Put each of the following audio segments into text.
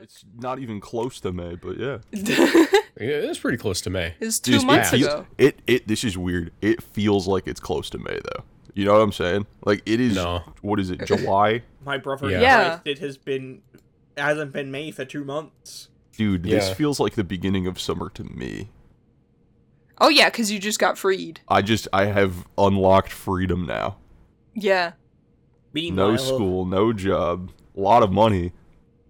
It's not even close to May, but yeah. Yeah, it's pretty close to May. It's two Just- months it, ago. It it this is weird. It feels like it's close to May though. You know what I'm saying? Like it is. No. What is it? July, My brother Yeah. Yeah. It has been hasn't been May for two months. dude. This feels like the beginning of summer to me. Oh yeah, because you just got freed. I just I have unlocked freedom now. Yeah. Meanwhile, No school, no job, a lot of money,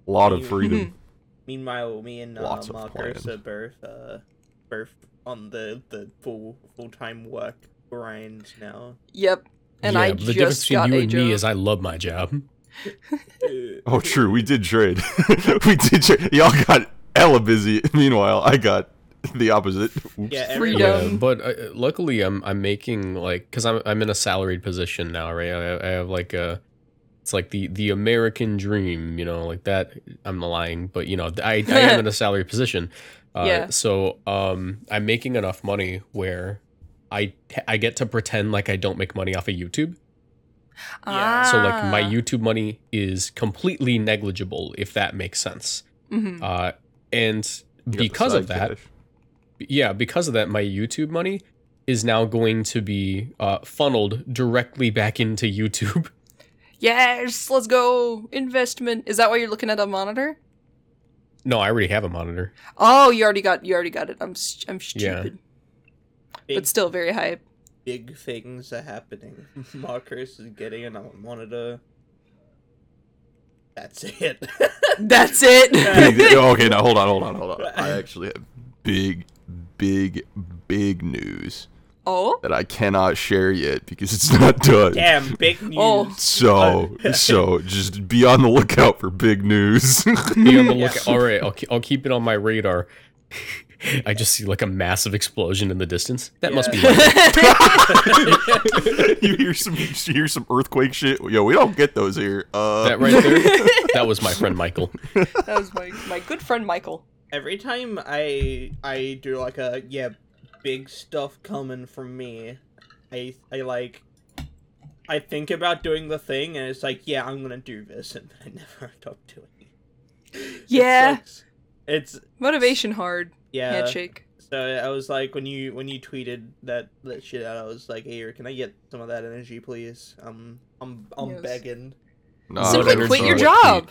a lot of freedom. Meanwhile, me and uh, Lots of Marcos plans. are both uh, both on the the full full time work grind now. Yep. And yeah, I but the difference just between got you a and job. me is I love my job. Oh, true. We did trade. we did trade. Y'all got hella busy. Meanwhile, I got the opposite. Oops. yeah, every, Freedom. Yeah, but uh, luckily I'm I'm making like because I'm I'm in a salaried position now, right? I, I have like a it's like the the American dream, you know, like that. I'm lying, but you know, I I am in a salary position. Uh, Yeah. So um, I'm making enough money where I I get to pretend like I don't make money off of YouTube. Ah. So like my YouTube money is completely negligible, if that makes sense. Mm-hmm. Uh, and You because of that, cash. yeah, because of that, my YouTube money is now going to be uh, funneled directly back into YouTube. Yes, let's go. Investment. Is that why you're looking at a monitor? no, I already have a monitor. Oh, you already got you already got it. I'm s- I'm Yeah. stupid, big, but still very hype. big things are happening. Marcos is getting a monitor. That's it. That's it. Big- oh, okay, now hold on, hold on, hold on. I actually have big, big, big news oh, that I cannot share yet because it's not done. Damn, big news. Oh. So, so just be on the lookout for big news. Be on the Yeah. lookout. All right, I'll, I'll keep it on my radar. I just see like a massive explosion in the distance. That must be. You hear some, you hear some earthquake shit. Yo, we don't get those here. Uh, that right there. That was my friend Michael. that was my my good friend Michael. Every time I I do like a yeah, big stuff coming from me, I I like I think about doing the thing and it's like, yeah, I'm gonna do this and I never end up doing it. Yeah, sucks. It's motivation hard. yeah. Handshake. So I was like, when you when you tweeted that that shit out, I was like, hey, can I get some of that energy, please? Um, I'm I'm Yes. begging. no, Simply quit your no. job.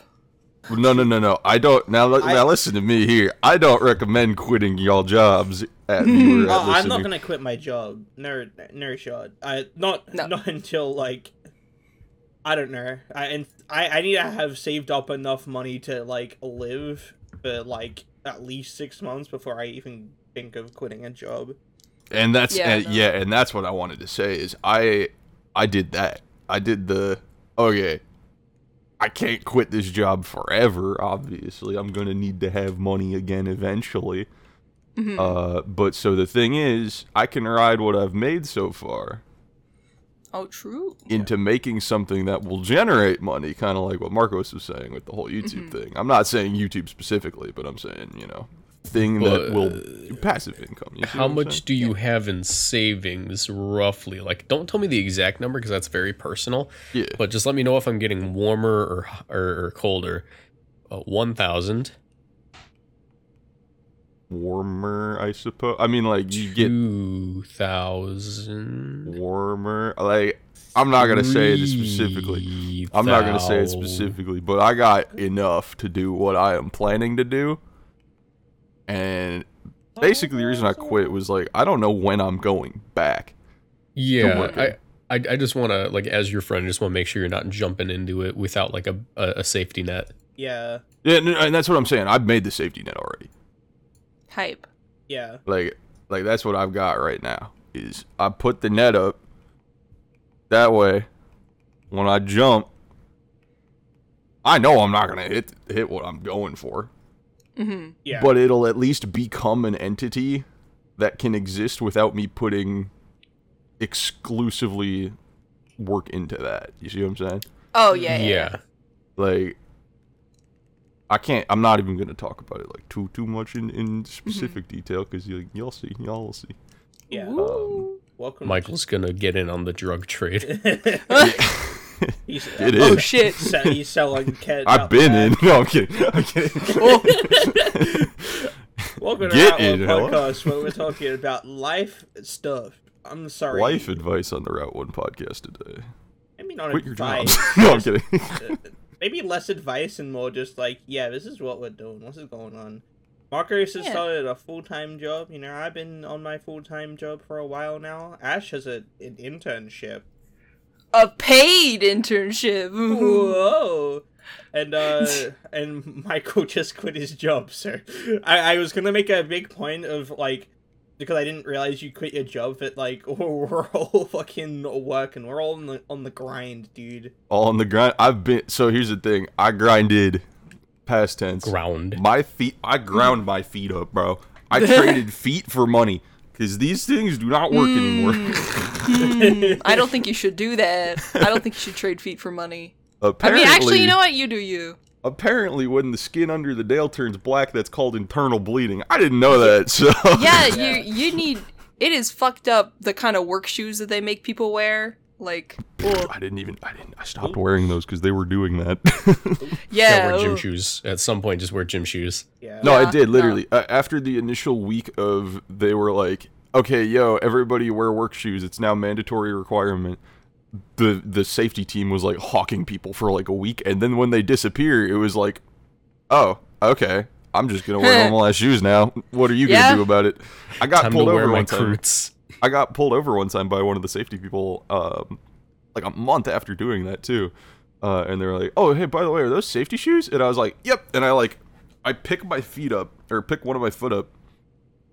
No, no, no, no. I don't. Now, I- now listen to me here. I don't recommend quitting y'all jobs at viewer. Oh, uh, I'm not gonna quit my job. No, no shot. I not No. not until like I don't know. I and I I need to have saved up enough money to like live for like at least six months before I even think of quitting a job. And that's Yeah, and, no. yeah, and that's what I wanted to say is I I did that. I did the okay. I can't quit this job forever. Obviously, I'm gonna need to have money again eventually. Mhm. Uh, but so the thing is, I can ride what I've made so far oh, true. into making something that will generate money, kind of like what Marcos was saying with the whole YouTube Mm-hmm. thing. I'm not saying YouTube specifically, but I'm saying you know thing that But, will passive income. You How much saying? do you have in savings roughly? Like, don't tell me the exact number because that's very personal. Yeah. But just let me know if I'm getting warmer or or, or colder. Uh, One thousand. warmer, I suppose. I mean, like you get two thousand. warmer. Like I'm not gonna say it specifically. I'm not gonna say it specifically, but I got enough to do what I am planning to do. And basically, the reason I quit was like I don't know when I'm going back. Yeah. I, I I just want to like as your friend, I just want to make sure you're not jumping into it without like a a, a safety net. Yeah, Yeah, and, and that's what I'm saying. I've made the safety net already. Hype. yeah. Like, like that's what I've got right now. Is I put the net up. That way, when I jump, I know I'm not gonna hit hit what I'm going for. Hmm Yeah. but it'll at least become an entity that can exist without me putting exclusively work into that. You see what I'm saying? Oh yeah, yeah. Yeah, Like I can't I'm not even going to talk about it like too too much in in specific detail cuz you you'll see. Y'all will see. yeah. Ooh. Welcome. Michael's gonna get in on the drug trade. He's, Get uh, in. Oh shit. se- He's selling Ken. I've been back. in. No, I'm kidding. I'm kidding. Welcome to Get Route in, One podcast where we're talking about life stuff. I'm sorry. Life advice on the Route One podcast today. Maybe not Quit advice. no, I'm kidding. uh, maybe less advice and more just like, yeah, this is what we're doing. What's going on? Marcos has Yeah. started a full time job. You know, I've been on my full time job for a while now. Ash has a, an internship. A paid internship. Whoa. And uh and Michael just quit his job, sir. I, I was gonna make a big point of like because I didn't realize you quit your job, but like we're all fucking working. We're all on the on the grind, dude. All on the grind. I've been. So here's the thing. I grinded. Past tense. Ground. My feet. I ground my feet up, bro. I traded feet for money because these things do not work anymore. Hmm, I don't think you should do that. I don't think you should trade feet for money. I apparently, mean, actually, you know what? You do you. apparently, when the skin under the nail turns black, that's called internal bleeding. I didn't know that. So Yeah, you you need. It is fucked up the kind of work shoes that they make people wear. Like, ugh. I didn't even. I didn't. I stopped wearing those because they were doing that. Yeah, yeah, wear gym ugh. shoes. At some point, just wear gym shoes. Yeah. No, I Yeah, did no. literally. Uh, after the initial week of, they were like, "Okay, yo, everybody wear work shoes. It's now mandatory requirement." The the safety team was like hawking people for like a week, and then when they disappear, it was like, "Oh, okay, I'm just gonna wear normal ass shoes now. What are you gonna Yeah. do about it?" I got Time to pulled wear over my one time. recruits. I got pulled over one time by one of the safety people, um, like a month after doing that too. Uh, and they were like, "Oh, hey, by the way, are those safety shoes?" And I was like, "Yep." And I like, I pick my feet up or pick one of my foot up,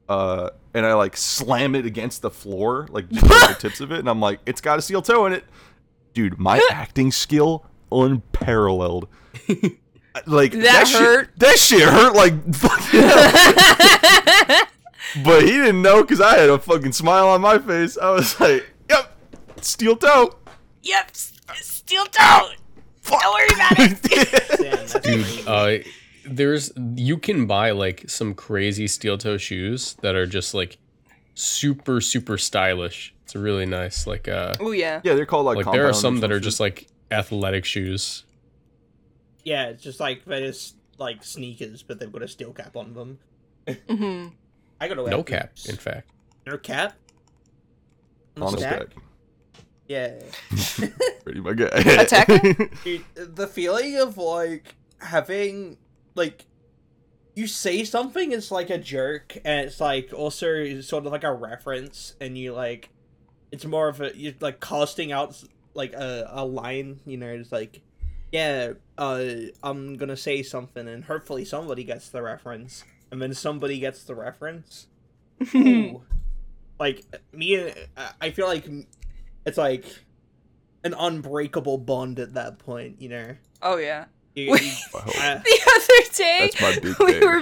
uh, and I like slam it against the floor, like just the tips of it, and I'm like, "It's got a steel toe in it." Dude, my acting skill unparalleled. like That shit- hurt? that shit hurt like fucking. But he didn't know because I had a fucking smile on my face. I was like, "Yep, steel toe." Yep, s- steel toe. Don't worry about it. Dude, uh, there's you can buy like some crazy steel toe shoes that are just like super super stylish. It's really nice. Like uh, Oh yeah. yeah, they're called like. like there are some that are just like athletic shoes. yeah, it's just like they're just like sneakers, but they've got a steel cap on them. hmm I gotta No cap, in fact. No cap. On the stack? stack. Yeah. Pretty my guy. Attacker? Dude, the feeling of like having like you say something it's like a jerk and it's like also sort of like a reference and you like it's more of a you're like casting out like a, a line you know it's like yeah uh i'm gonna say something and hopefully somebody gets the reference and then somebody gets the reference like me and I- i feel like it's like an unbreakable bond at that point you know oh yeah. you, Wait. you- I hope. uh, The other day, That's my big we thing. were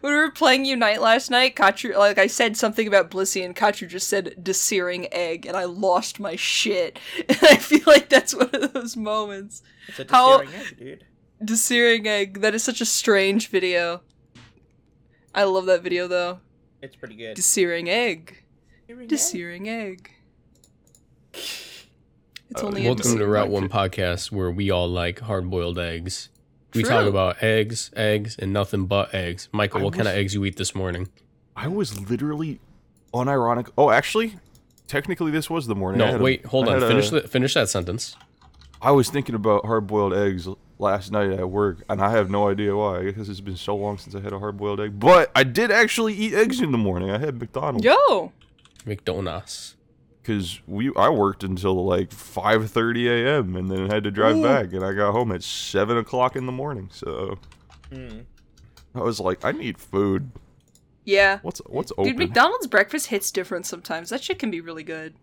when we were playing Unite last night. Katru, like I said something about Blissey, and Katru just said "desearing egg," and I lost my shit. And I feel like that's one of those moments. it's a How- desearing egg, dude Desearing egg. That is such a strange video. I love that video though. it's pretty good The Desearing egg. Desearing egg. Desearing egg. It's Uh, only a Welcome to Route One podcast, where we all like hard boiled eggs. We talk about eggs, eggs, and nothing but eggs. Michael, I what kind of was- eggs you eat this morning? I was literally unironic. Oh, actually, technically, this was the morning. No, had a- wait, hold on. Finish a- the, finish that sentence. I was thinking about hard-boiled eggs last night at work, and I have no idea why. I guess it's been so long since I had a hard-boiled egg. But I did actually eat eggs in the morning. I had McDonald's Yo. McDonald's. because we I worked until like 5:30 a.m. and then had to drive Ooh. back, and I got home at seven o'clock in the morning. So Mm. I was like, I need food. Yeah. What's what's Dude. McDonald's breakfast hits different sometimes. That shit can be really good.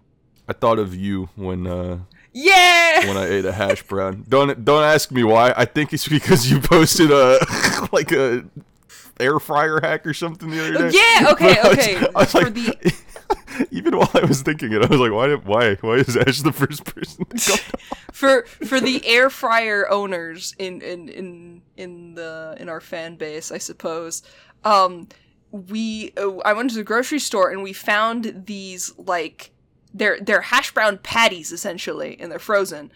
I thought of you when uh, Yeah. when I ate a hash brown. Don't don't ask me why. I think it's because you posted a like a air fryer hack or something the other day. Yeah, okay, But I was- okay. I was like- the even while I was thinking it, I was like, why? Did, why? Why is Ash the first person? For for the air fryer owners in in in in the in our fan base, I suppose. Um, we uh, I went to the grocery store and we found these like they're they're hash brown patties essentially, and they're frozen.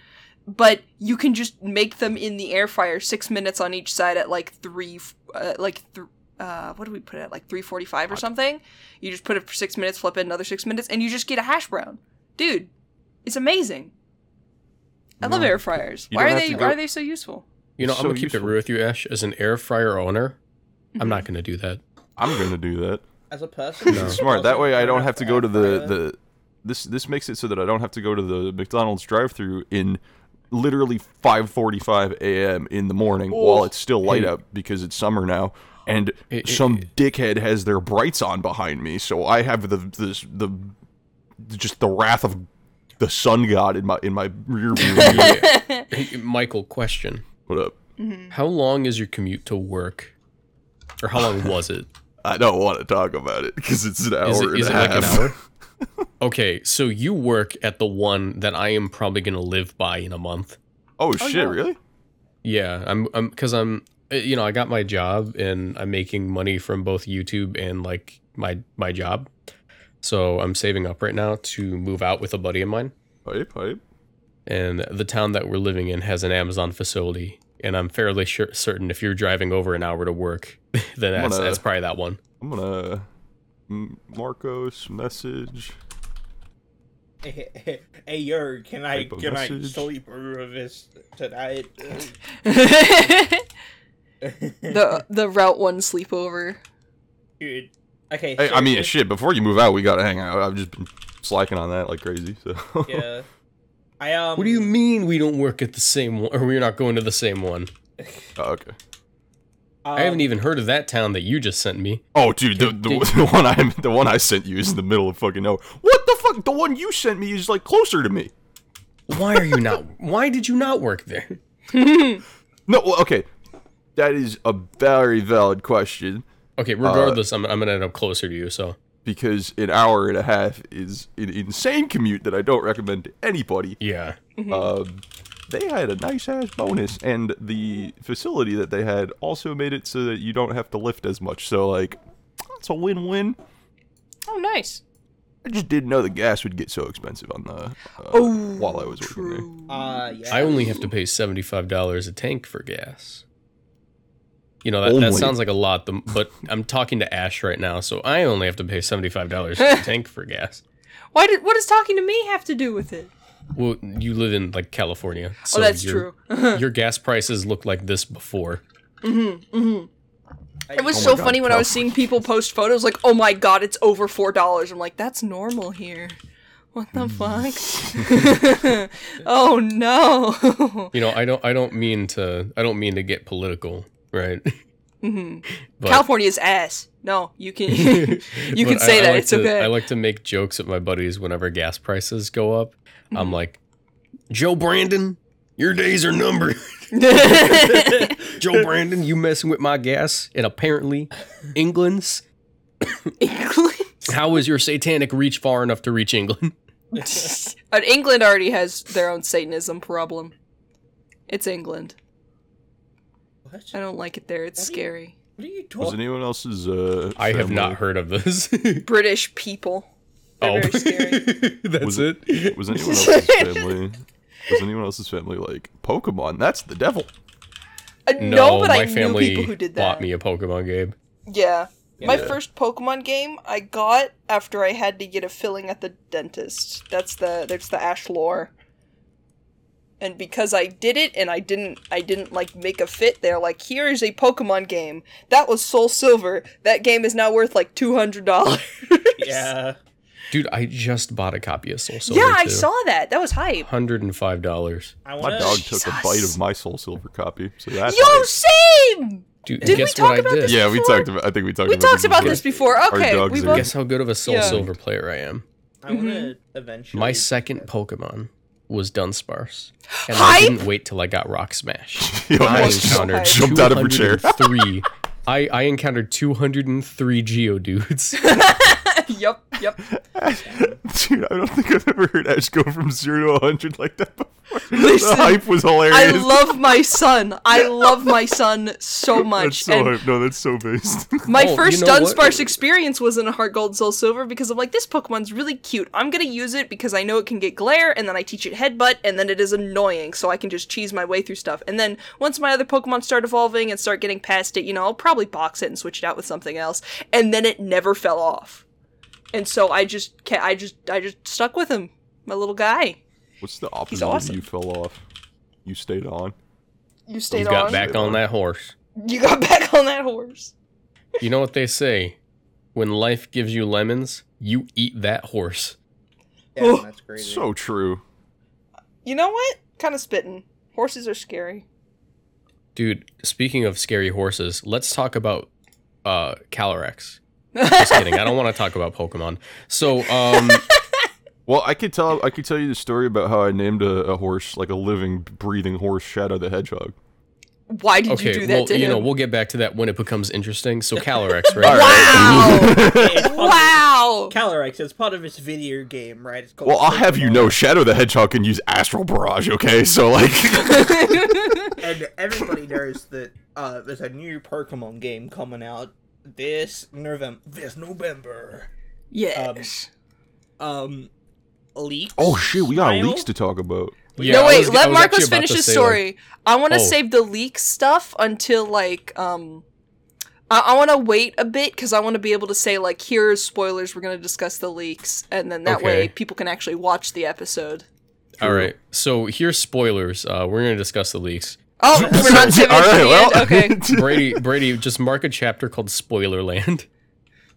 but you can just make them in the air fryer six minutes on each side at like three, uh, like th- uh, what do we put it at like three forty five or something? You just put it for six minutes, flip it another six minutes, and you just get a hash brown, dude. It's amazing. I love air fryers. Why are they? to Why are they so useful? You know, It's I'm gonna keep useful. it real with you, Ash. As an air fryer owner, I'm not gonna do that. I'm gonna do that. As a person, No. Smart. That way I don't have to go to the the. This this makes it so that I don't have to go to the McDonald's drive-through in literally 5:45 a.m. in the morning while it's still light Hey. out because it's summer now, and Hey, hey, some hey. dickhead has their brights on behind me, so I have the this the just the wrath of the sun god in my in my rear view. mirror. Hey, Michael, question: what up? Mm-hmm. How long is your commute to work, or how long was it? I don't want to talk about it because it's an hour Is it, and is a it like an hour? Okay, so you work at the one that I am probably gonna live by in a month. Oh, shit! yeah. Really? Yeah, I'm I'm because I'm uh, you know I got my job and I'm making money from both YouTube and like my my job, so I'm saving up right now to move out with a buddy of mine. Pipe, pipe. And the town that we're living in has an Amazon facility, and I'm fairly sure, certain if you're driving over an hour to work, then that's gonna- that's probably that one. I'm gonna M- Marcos message. Hey, hey, hey, yo, can I Type of can I sleep over this tonight? the the Route One sleepover. Dude. Okay. Hey, I mean, seriously? shit. Before you move out, we gotta hang out. I've just been slacking on that like crazy. So Yeah. I um. What do you mean we don't work at the same one, or we're not going to the same one? Oh, okay. I haven't even heard of that town that you just sent me. Oh, dude, the, the, the one I the one I sent you is in the middle of fucking nowhere. What the fuck? The one you sent me is like closer to me. Why are you not? why did you not work there? No, well, okay. That is a very valid question Okay, regardless, I'm I'm gonna end up closer to you. So because an hour and a half is an insane commute that I don't recommend to anybody. yeah, Um, they had a nice ass bonus, and the facility that they had also made it so that you don't have to lift as much. So like, it's a win-win. Oh, nice. I just didn't know the gas would get so expensive on the uh, Oh, while I was working there. Uh, yeah. I only have to pay seventy five dollars a tank for gas. You know that, that sounds like a lot, but I'm talking to Ash right now, so I only have to pay seventy five dollars a tank for gas. Why did what does talking to me have to do with it? Well, you live in like California, so oh, that's your, true. your gas prices look like this before. It was Oh so God, funny when I was seeing people post photos like, "Oh my god, it's over four dollars." I'm like, "That's normal here." What the fuck? oh no! You know, I don't I don't mean to I don't mean to get political, right? Mhm. But- California's ass. No, you can you can say I- I that. like it's to- okay. I like to make jokes at my buddies whenever gas prices go up. Mm-hmm. I'm like, Joe Brandon, your days are numbered. Joe Brandon, you messing with my gas, and apparently England's. England. How is your satanic reach far enough to reach England? Uh, England already has their own Satanism problem. It's England. What? I don't like it there. It's What do you- scary. What are you Was talking? anyone else's? Uh, I have not heard of this. British people. They're oh, very scary. that's Was it. Was anyone else's family? Was anyone else's family like Pokemon? That's the devil. Uh, No, no, but my I knew family people who did that. bought me a Pokemon game. Yeah. My first Pokemon game I got after I had to get a filling at the dentist. That's the that's the Ash lore. And because I did it and I didn't I didn't like make a fit, they're like, here is a Pokemon game. That was Soul Silver. That game is now worth like two hundred dollars. Yeah. Dude, I just bought a copy of Soul Silver. Yeah, I too. saw that. That was hype. Hundred and five dollars. My wanna. dog took a bite of my Soul Silver copy, so that's Yo, hype. same! Dude, Did we guess talk what I about did? this? Yeah, we talked about. I think we talked. We about talked about this before. Okay, we both Guess how good of a Soul Yeah. Silver player I am. I wanna mm-hmm. eventually. My second Pokemon was Dunsparce, and I didn't wait till I got Rock Smash. Yo, I Ash encountered jumped out of her chair. 203 I, I encountered 203 Geodudes. yep, yep. Dude, I don't think I've ever heard Ash go from zero to 100 like that before. Listen, the hype was hilarious. I love my son. I love my son so much. That's so hype. No, that's so based. my Oh, first you know what? Dunsparce experience was in a Heart Gold Soul Silver because I'm like, this Pokemon's really cute. I'm gonna use it because I know it can get glare, and then I teach it Headbutt, and then it is annoying, so I can just cheese my way through stuff. And then once my other Pokemon start evolving and start getting past it, you know, I'll probably box it and switch it out with something else. And then it never fell off. And so I just, ca- I just, I just stuck with him, my little guy. What's the opposite He's awesome. of you fell off? You stayed on. You stayed You got back on that horse. You got back on that horse. You know what they say? When life gives you lemons, you eat that horse. Damn, that's crazy. So true. You know what? Kind of spitting. Horses are scary. Dude, speaking of scary horses, let's talk about uh Calyrex. Just kidding. I don't want to talk about Pokemon. So, um Well, I could tell I could tell you the story about how I named a, a horse like a living, breathing horse, Shadow the Hedgehog. Why did you do that well, to you him? know, we'll get back to that when it becomes interesting. So Calyrex, right? wow! It's part wow! Calyrex, it's part of its video game, right? It's called Well, I'll have you know, Shadow the Hedgehog can use Astral Barrage. Okay, so like, and everybody knows that uh, there's a new Pokemon game coming out this November. This November. yes. Um, leaks. oh shit, we got leaks to talk about. Yeah, no, wait. was- let was Marcos finish his story. like- I want to Oh. save the leak stuff until like um. I, I want to wait a bit because I want to be able to say like, here's spoilers. We're gonna discuss the leaks, and then that way people can actually watch the episode. All right. So here's spoilers. Uh, we're gonna discuss the leaks. Oh, we're not saving All it for right, the well. Okay. Brady, Brady, just mark a chapter called Spoilerland.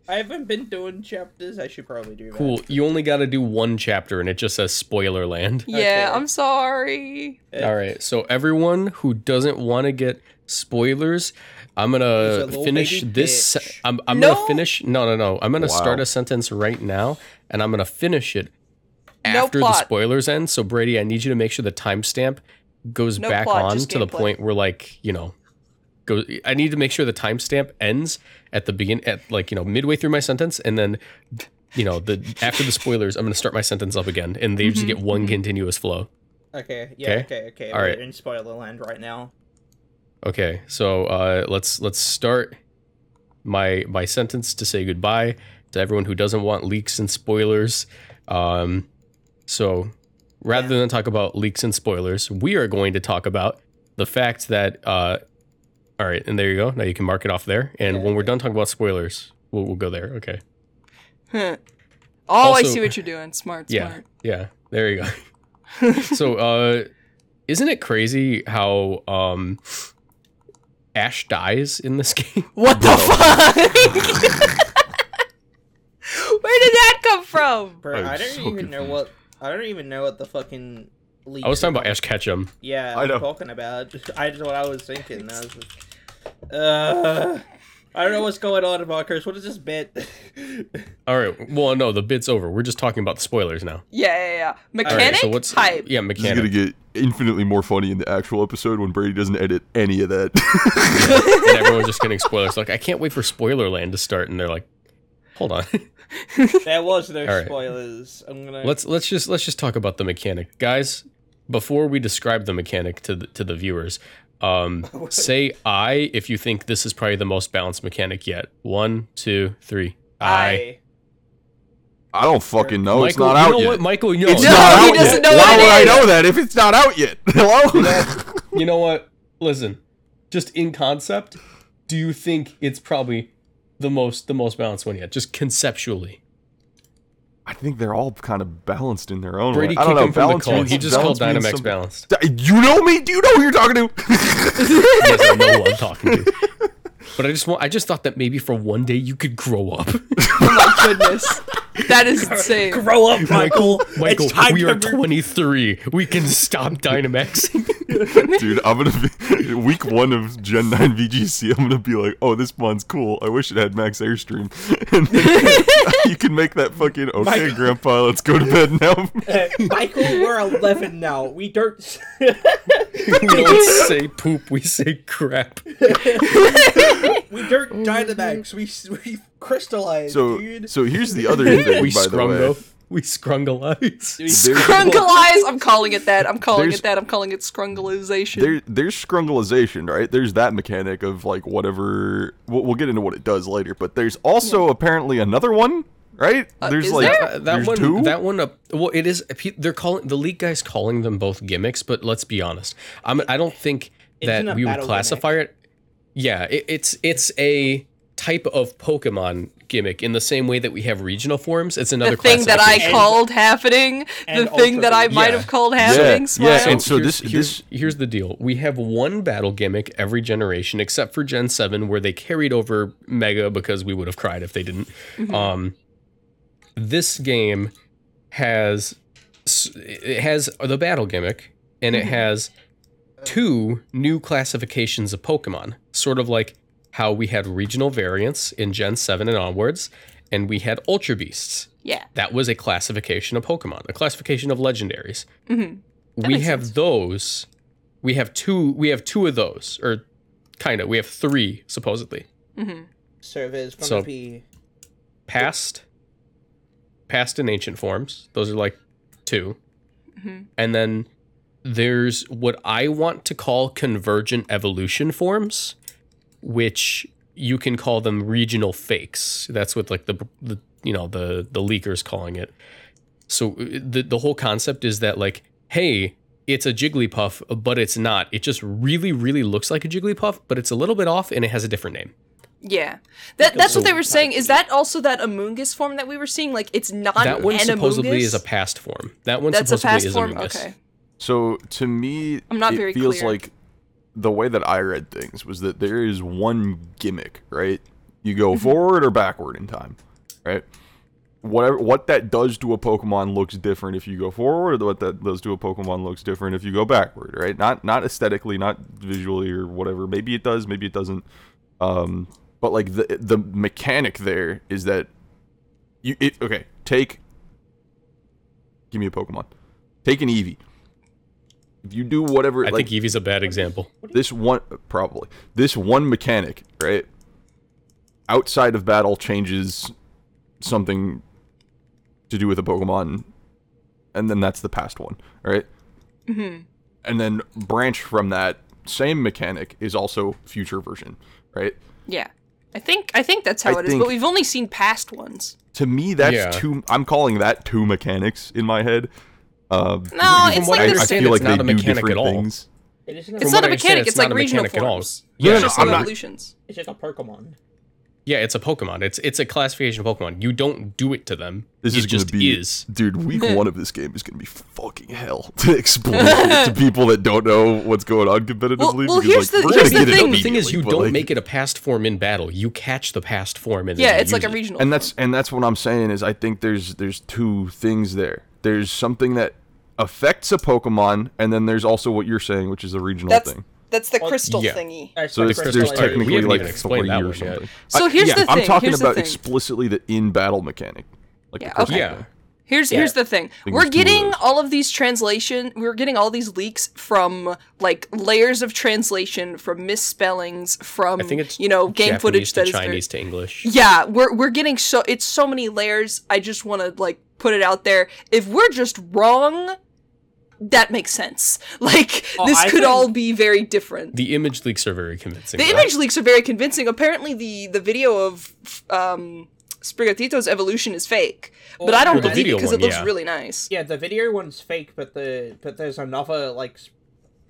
I haven't been doing chapters. I should probably do that. Cool. You only got to do one chapter, and it just says Spoilerland. Yeah, Okay. I'm sorry. All right. So everyone who doesn't want to get spoilers, I'm He's a gonna little finish baby this. bitch. Se- I'm, I'm No. gonna finish. No, no, no. I'm gonna start a sentence right now, and I'm gonna finish it No after the plot. spoilers end. So Brady, I need you to make sure the timestamp goes No back plot, on just to the point where, like, you know, go. I need to make sure the timestamp ends at the begin at like you know midway through my sentence, and then. You know, the after the spoilers, I'm gonna start my sentence up again, and they just get one continuous flow. Okay. Yeah. Okay. Okay. Okay. All We're in spoiler land right now. Okay, so uh, let's let's start my my sentence to say goodbye to everyone who doesn't want leaks and spoilers. Um, so rather than talk about leaks and spoilers, we are going to talk about the fact that. Uh, all right, and there you go. Now you can mark it off there. And Yeah, when we're done talking about spoilers, we'll, we'll go there. Okay. Huh. Oh, I see what you're doing. Smart, Yeah. smart. Yeah. There you go. so, uh, isn't it crazy how um, Ash dies in this game? What the fuck? Where did that come from? Bro, I'm don't so even know what. I don't even know what the fucking. Leaks I was talking about Ash Ketchum. Yeah, I I'm know. talking about. I just what I was thinking. I was just, uh, I don't know what's going on, about Marcos. What is this bit? All right. Well, no, the bit's over. We're just talking about the spoilers now. Yeah, yeah, yeah. All Mechanic right. So what's hype. yeah This is gonna get infinitely more funny in the actual episode when Brady doesn't edit any of that. and everyone's just getting spoilers. Like I can't wait for Spoilerland to start, and they're like, hold on. there was no All right. spoilers. I'm gonna. let's let's just let's just talk about the mechanic, guys. Before we describe the mechanic to the, to the viewers, um, say I if you think this is probably the most balanced mechanic yet. One, two, three. I. I don't fucking know. it's not you out know yet. what, Michael? You know, It's No, not he out doesn't yet. know Why would I know that if it's not out yet? Hello? you know what? Listen, just in concept, do you think it's probably the most the most balanced one yet? Just conceptually. I think they're all kind of balanced in their own Brady way. I don't know. him from the balance means- He just called balance Dynamax some- balanced. You know me? Do you know who you're talking to? yes, I know who I'm talking to. But I just want I just thought that maybe for one day you could grow up. Oh my goodness. That is insane. grow up, Michael. Michael, It's time we are move- 23. We can stop Dynamaxing. Dude, I'm gonna be week one of Gen 9 VGC. I'm gonna be like, oh, this spawn's cool. I wish it had max airstream. And then you can make that fucking okay, Michael- grandpa. Let's go to bed now. Uh, Michael, we're 11 now. We don't. we don't say poop, we say crap. we don't Dynamax. We we crystallize, So, dude. so here's the other thing. We by the way. scrungo. We scrungleize. Scrungleize. I'm calling it that. I'm calling There's- it that. I'm calling it scrungalization. there, there's scrungalization, right? There's that mechanic of like whatever. We'll, we'll get into what it does later, but there's also apparently another one, right? there's Uh, is like there? That there's one, two. that one, uh, well, it is. They're calling the leak guys calling them both gimmicks, but let's be honest. I'm, I don't think Isn't that we would battle classify it. Yeah, it, it's it's a type of Pokemon gimmick in the same way that we have regional forms. It's another the thing that I classification. called happening, the thing that I might Yeah. have called happening. yeah, Smile. and so here's, this- here's, this- here's the deal. We have one battle gimmick every generation, except for Gen Seven, where they carried over Mega because we would have cried if they didn't. Mm-hmm. Um, this game has it has the battle gimmick, and Mm-hmm. it has two new classifications of Pokemon, sort of like how we had regional variants in Gen Seven and onwards, and we had Ultra Beasts yeah. that was a classification of Pokemon, a classification of legendaries. Mhm. That We makes have sense. those. We have two. We have two of those, or kind of. We have three supposedly. hmm So there's gonna So- be. Past, past and ancient forms. Those are like 2 Mhm. and then there's what I want to call convergent evolution forms, which you can call them regional fakes. That's what like the the you know the the leakers calling it. So uh, the the whole concept is that like, hey, it's a Jigglypuff, but it's not. It just really really looks like a Jigglypuff, but it's a little bit off and it has a different name. Yeah. That that's what they were saying. Is that also that Amoonguss form that we were seeing? Like it's not that one supposedly Amoonguss? is a past form. That one That's a supposedly past is form. Amoonguss. Okay. So to me, I'm not it very feels clear. like the way that I read things was that there is one gimmick, right? You go forward or backward in time, right? Whatever what that does to a Pokemon looks different if you go forward, or what that does to a Pokemon looks different if you go backward, right? Not not aesthetically, not visually or whatever. Maybe it does, maybe it doesn't. Um, but like the the mechanic there is that you it okay take give me a Pokemon, take an Eevee. If you do whatever, I like think Eevee's a bad example. this one probably this one mechanic right outside of battle changes something to do with a pokemon and then that's the past one right Mm-hmm. and then branch from that same mechanic is also future version right Yeah. I think I think that's how I it is, think- but we've only seen past ones. to me that's Yeah. two i'm calling that two mechanics in my head uh, No, it's what like I I, the I feel it's like they not a do mechanic different at all. things It isn't a It's not what a I understand, mechanic. it's It's like not a regional mechanic forms. Yeah, It's no, just I'm not- evolutions. It's just a Pokemon. Yeah, it's a Pokemon. It's it's a classification of Pokemon. You don't do it to them. This it is just gonna be, is. dude. Week one of this game is gonna be fucking hell to explain to people that don't know what's going on competitively. well, because, here's like, the- we're here's the thing. The thing is, you don't like- make it a past form in battle. You catch the past form and Yeah, it's like a use it. regional. and that's and that's what I'm saying is I think there's there's two things there. There's something that affects a Pokemon, and then there's also what you're saying, which is a regional That's thing. that's the Well, crystal yeah. thingy. So the crystal- there's Alright, technically like even a explained couple that years or something. So I- here's yeah, the I'm talking here's about thing. explicitly the in battle mechanic. Like Yeah, crystal okay. Yeah. Here's Yeah. here's the thing. We're there's of getting all of these translation. We're getting all these leaks from like layers of translation, from misspellings, from I think it's you know game Japanese footage to that is very- Chinese to English. Yeah, we're we're getting so it's so many layers. I just want to like put it out there. If we're just wrong, that makes sense. Like Oh, this I could all be very different. The image leaks are very convincing. The though. image leaks are very convincing. Apparently, the the video of um, Sprigatito's evolution is fake, but I don't the believe it because it looks yeah. really nice. Yeah, the video one's fake, but the but there's another like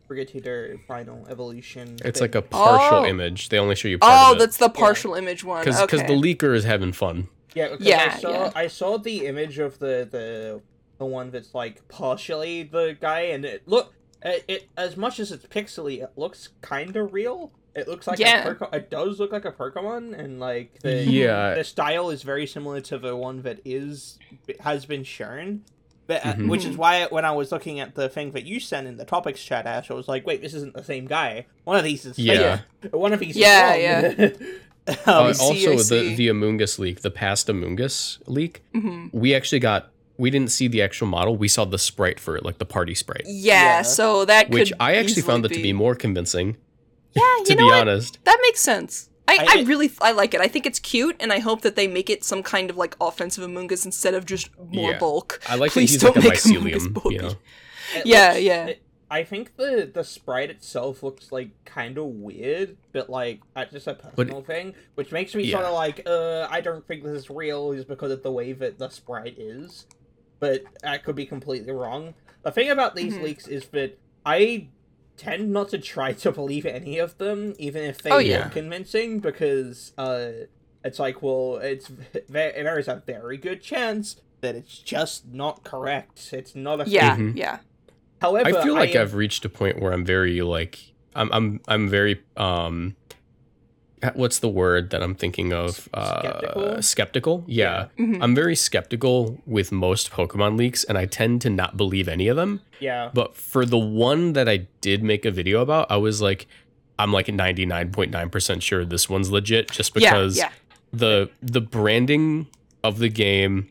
Sprigatito final evolution. It's thing. like a partial Oh. image. They only show you part Oh, of it. that's the partial image one. because okay. the leaker is having fun. yeah. Because Yeah, I saw yeah. I saw the image of the the the one that's like partially the guy, and it look it, it as much as it's pixely, it looks kind of real. It looks like Yeah. a Poke- it does look like a Pokemon, and like the Yeah. the style is very similar to the one that is has been shown. But, uh, Mhm. Which is why when I was looking at the thing that you sent in the topics chat, Ash, I was like, wait, this isn't the same guy. One of these is Yeah. fake. One of these Yeah, is wrong. Uh, um, I see, also, the the Amoonguss leak, the past Amoonguss leak, hmm we actually got. We didn't see the actual model. We saw the sprite for it, like the party sprite, Yeah, Yeah. so that could which I actually easily found it to be more convincing. Yeah, you to know be what? honest, That makes sense. I, I- I, really I like it. I think it's cute, and I hope that they make it some kind of like offensive Amoonguss instead of just more Yeah. bulk. I like Please that he's like don't make Amoonguss mycelium. bulky. You know, Yeah, looks- yeah. it- I think the the sprite itself looks like kind of weird, but like that's just a personal thing, which makes me sort of like, uh, I don't think this is real, just because of the way that the sprite is. But I could be completely wrong. The thing about these Mhm. leaks is that I tend not to try to believe any of them, even if they Oh, are yeah. convincing, because uh, it's like, well, it's ve- there is a very good chance that it's just not correct. It's not a Yeah, Mhm. yeah. However, I feel like am- I've reached a point where I'm very like I'm I'm I'm very um what's the word that I'm thinking of? Uh Skeptical? skeptical? Yeah. Mhm. I'm very skeptical with most Pokemon leaks and I tend to not believe any of them. yeah. But for the one that I did make a video about, I was like I'm like 99.9% sure this one's legit just because yeah, the the branding of the game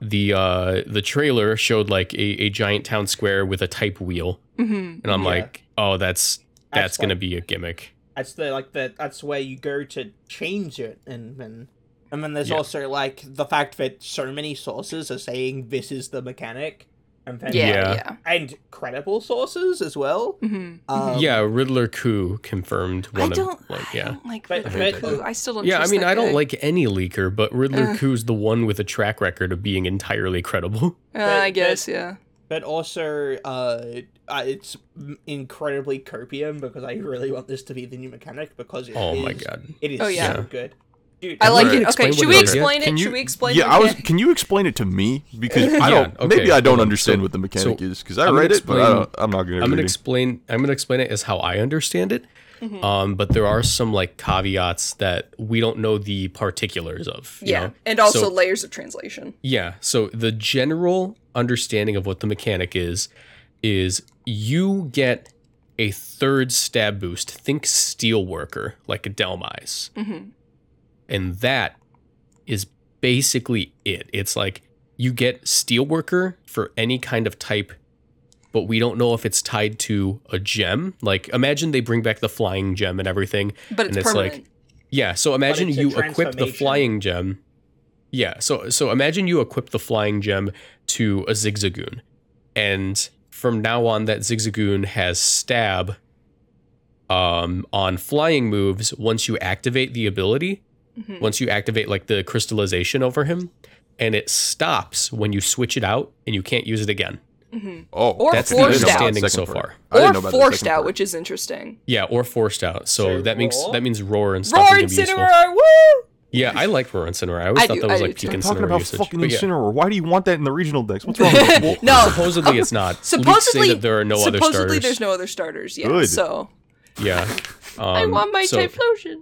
the uh the trailer showed like a, a giant town square with a type wheel yeah. hmm and i'm Yeah. like oh that's that's, That's gonna like- be a gimmick That's the like the that's where you go to change it, and then and then there's Yeah. also like the fact that so many sources are saying this is the mechanic, and then Yeah, Yeah. yeah. and credible sources as well. hmm Um, yeah Riddler Khu confirmed I one don't of like I yeah don't like But- Riddler but- Coup. I still don't. yeah i mean that i don't like any leaker but riddler Ugh. coup's the one with a track record of being entirely credible Uh, but- I guess, yeah. But also uh, uh, it's incredibly copium because I really want this to be the new mechanic because it oh my god it is Oh, yeah. so good. Dude, I like it. Okay, should we explain it? you- Should we explain? It? Yeah, the I was. Can you explain it to me because I don't. okay, maybe I don't understand So- what the mechanic so is because I I'm gonna read it, but I don't, I'm not gonna. I'm gonna explain. I'm gonna explain it as how I understand it. Mhm. Um, but there are some like caveats that we don't know the particulars of. you Yeah, know? and also So- layers of translation. Yeah. So the general understanding of what the mechanic is is you get a third stab boost. Think Steelworker, like a Dhelmise, hmm and that is basically it. It's like you get Steelworker for any kind of type, but we don't know if it's tied to a gem. Like imagine they bring back the flying gem and everything. But it's And it's like- Yeah, so imagine you equip the flying gem. Yeah, so so imagine you equip the flying gem to a Zigzagoon. And from now on that Zigzagoon has stab um on flying moves once you activate the ability, Mhm. once you activate like the crystallization over him, and it stops when you switch it out and you can't use it again. Mhm. Oh, Or That's forced out. the understanding second so part. far. I didn't know Or about forced out, part. which is interesting. Yeah, or forced out. So So that makes roar? that means roar and stuff Roar is gonna be useful. Incineroar, woo! Yeah, I like roar incineroar. I always I thought do- that was I like do peak too. I'm talking about usage. fucking yeah. Incineroar. Why do you want that in the regional decks? What's wrong with you? No, supposedly it's not. Leaks say supposedly that there are no other starters. supposedly starters. there's no other starters. Yeah, Good. so Yeah. Um, I want my so, Typhlosion.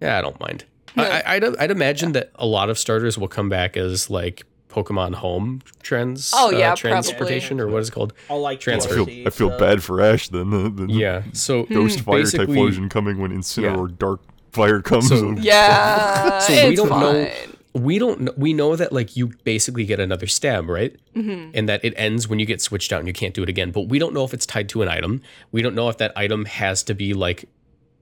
Yeah, I don't mind. No. I, I, I'd, I'd imagine that a lot of starters will come back as like Pokemon Home trends. Oh, uh, yeah, transportation or what is it called? I'll like Transfer. I feel, I feel stuff. bad for Ash then. Uh, the, the Yeah. So Ghost Fire hmm, basically- Typhlosion coming when Incineroar Dark Fire comes. So- Yeah, So we don't know- we don't kn- we know that like you basically get another stab, right? Mhm. and that it ends when you get switched out and you can't do it again. But we don't know if it's tied to an item. We don't know if that item has to be like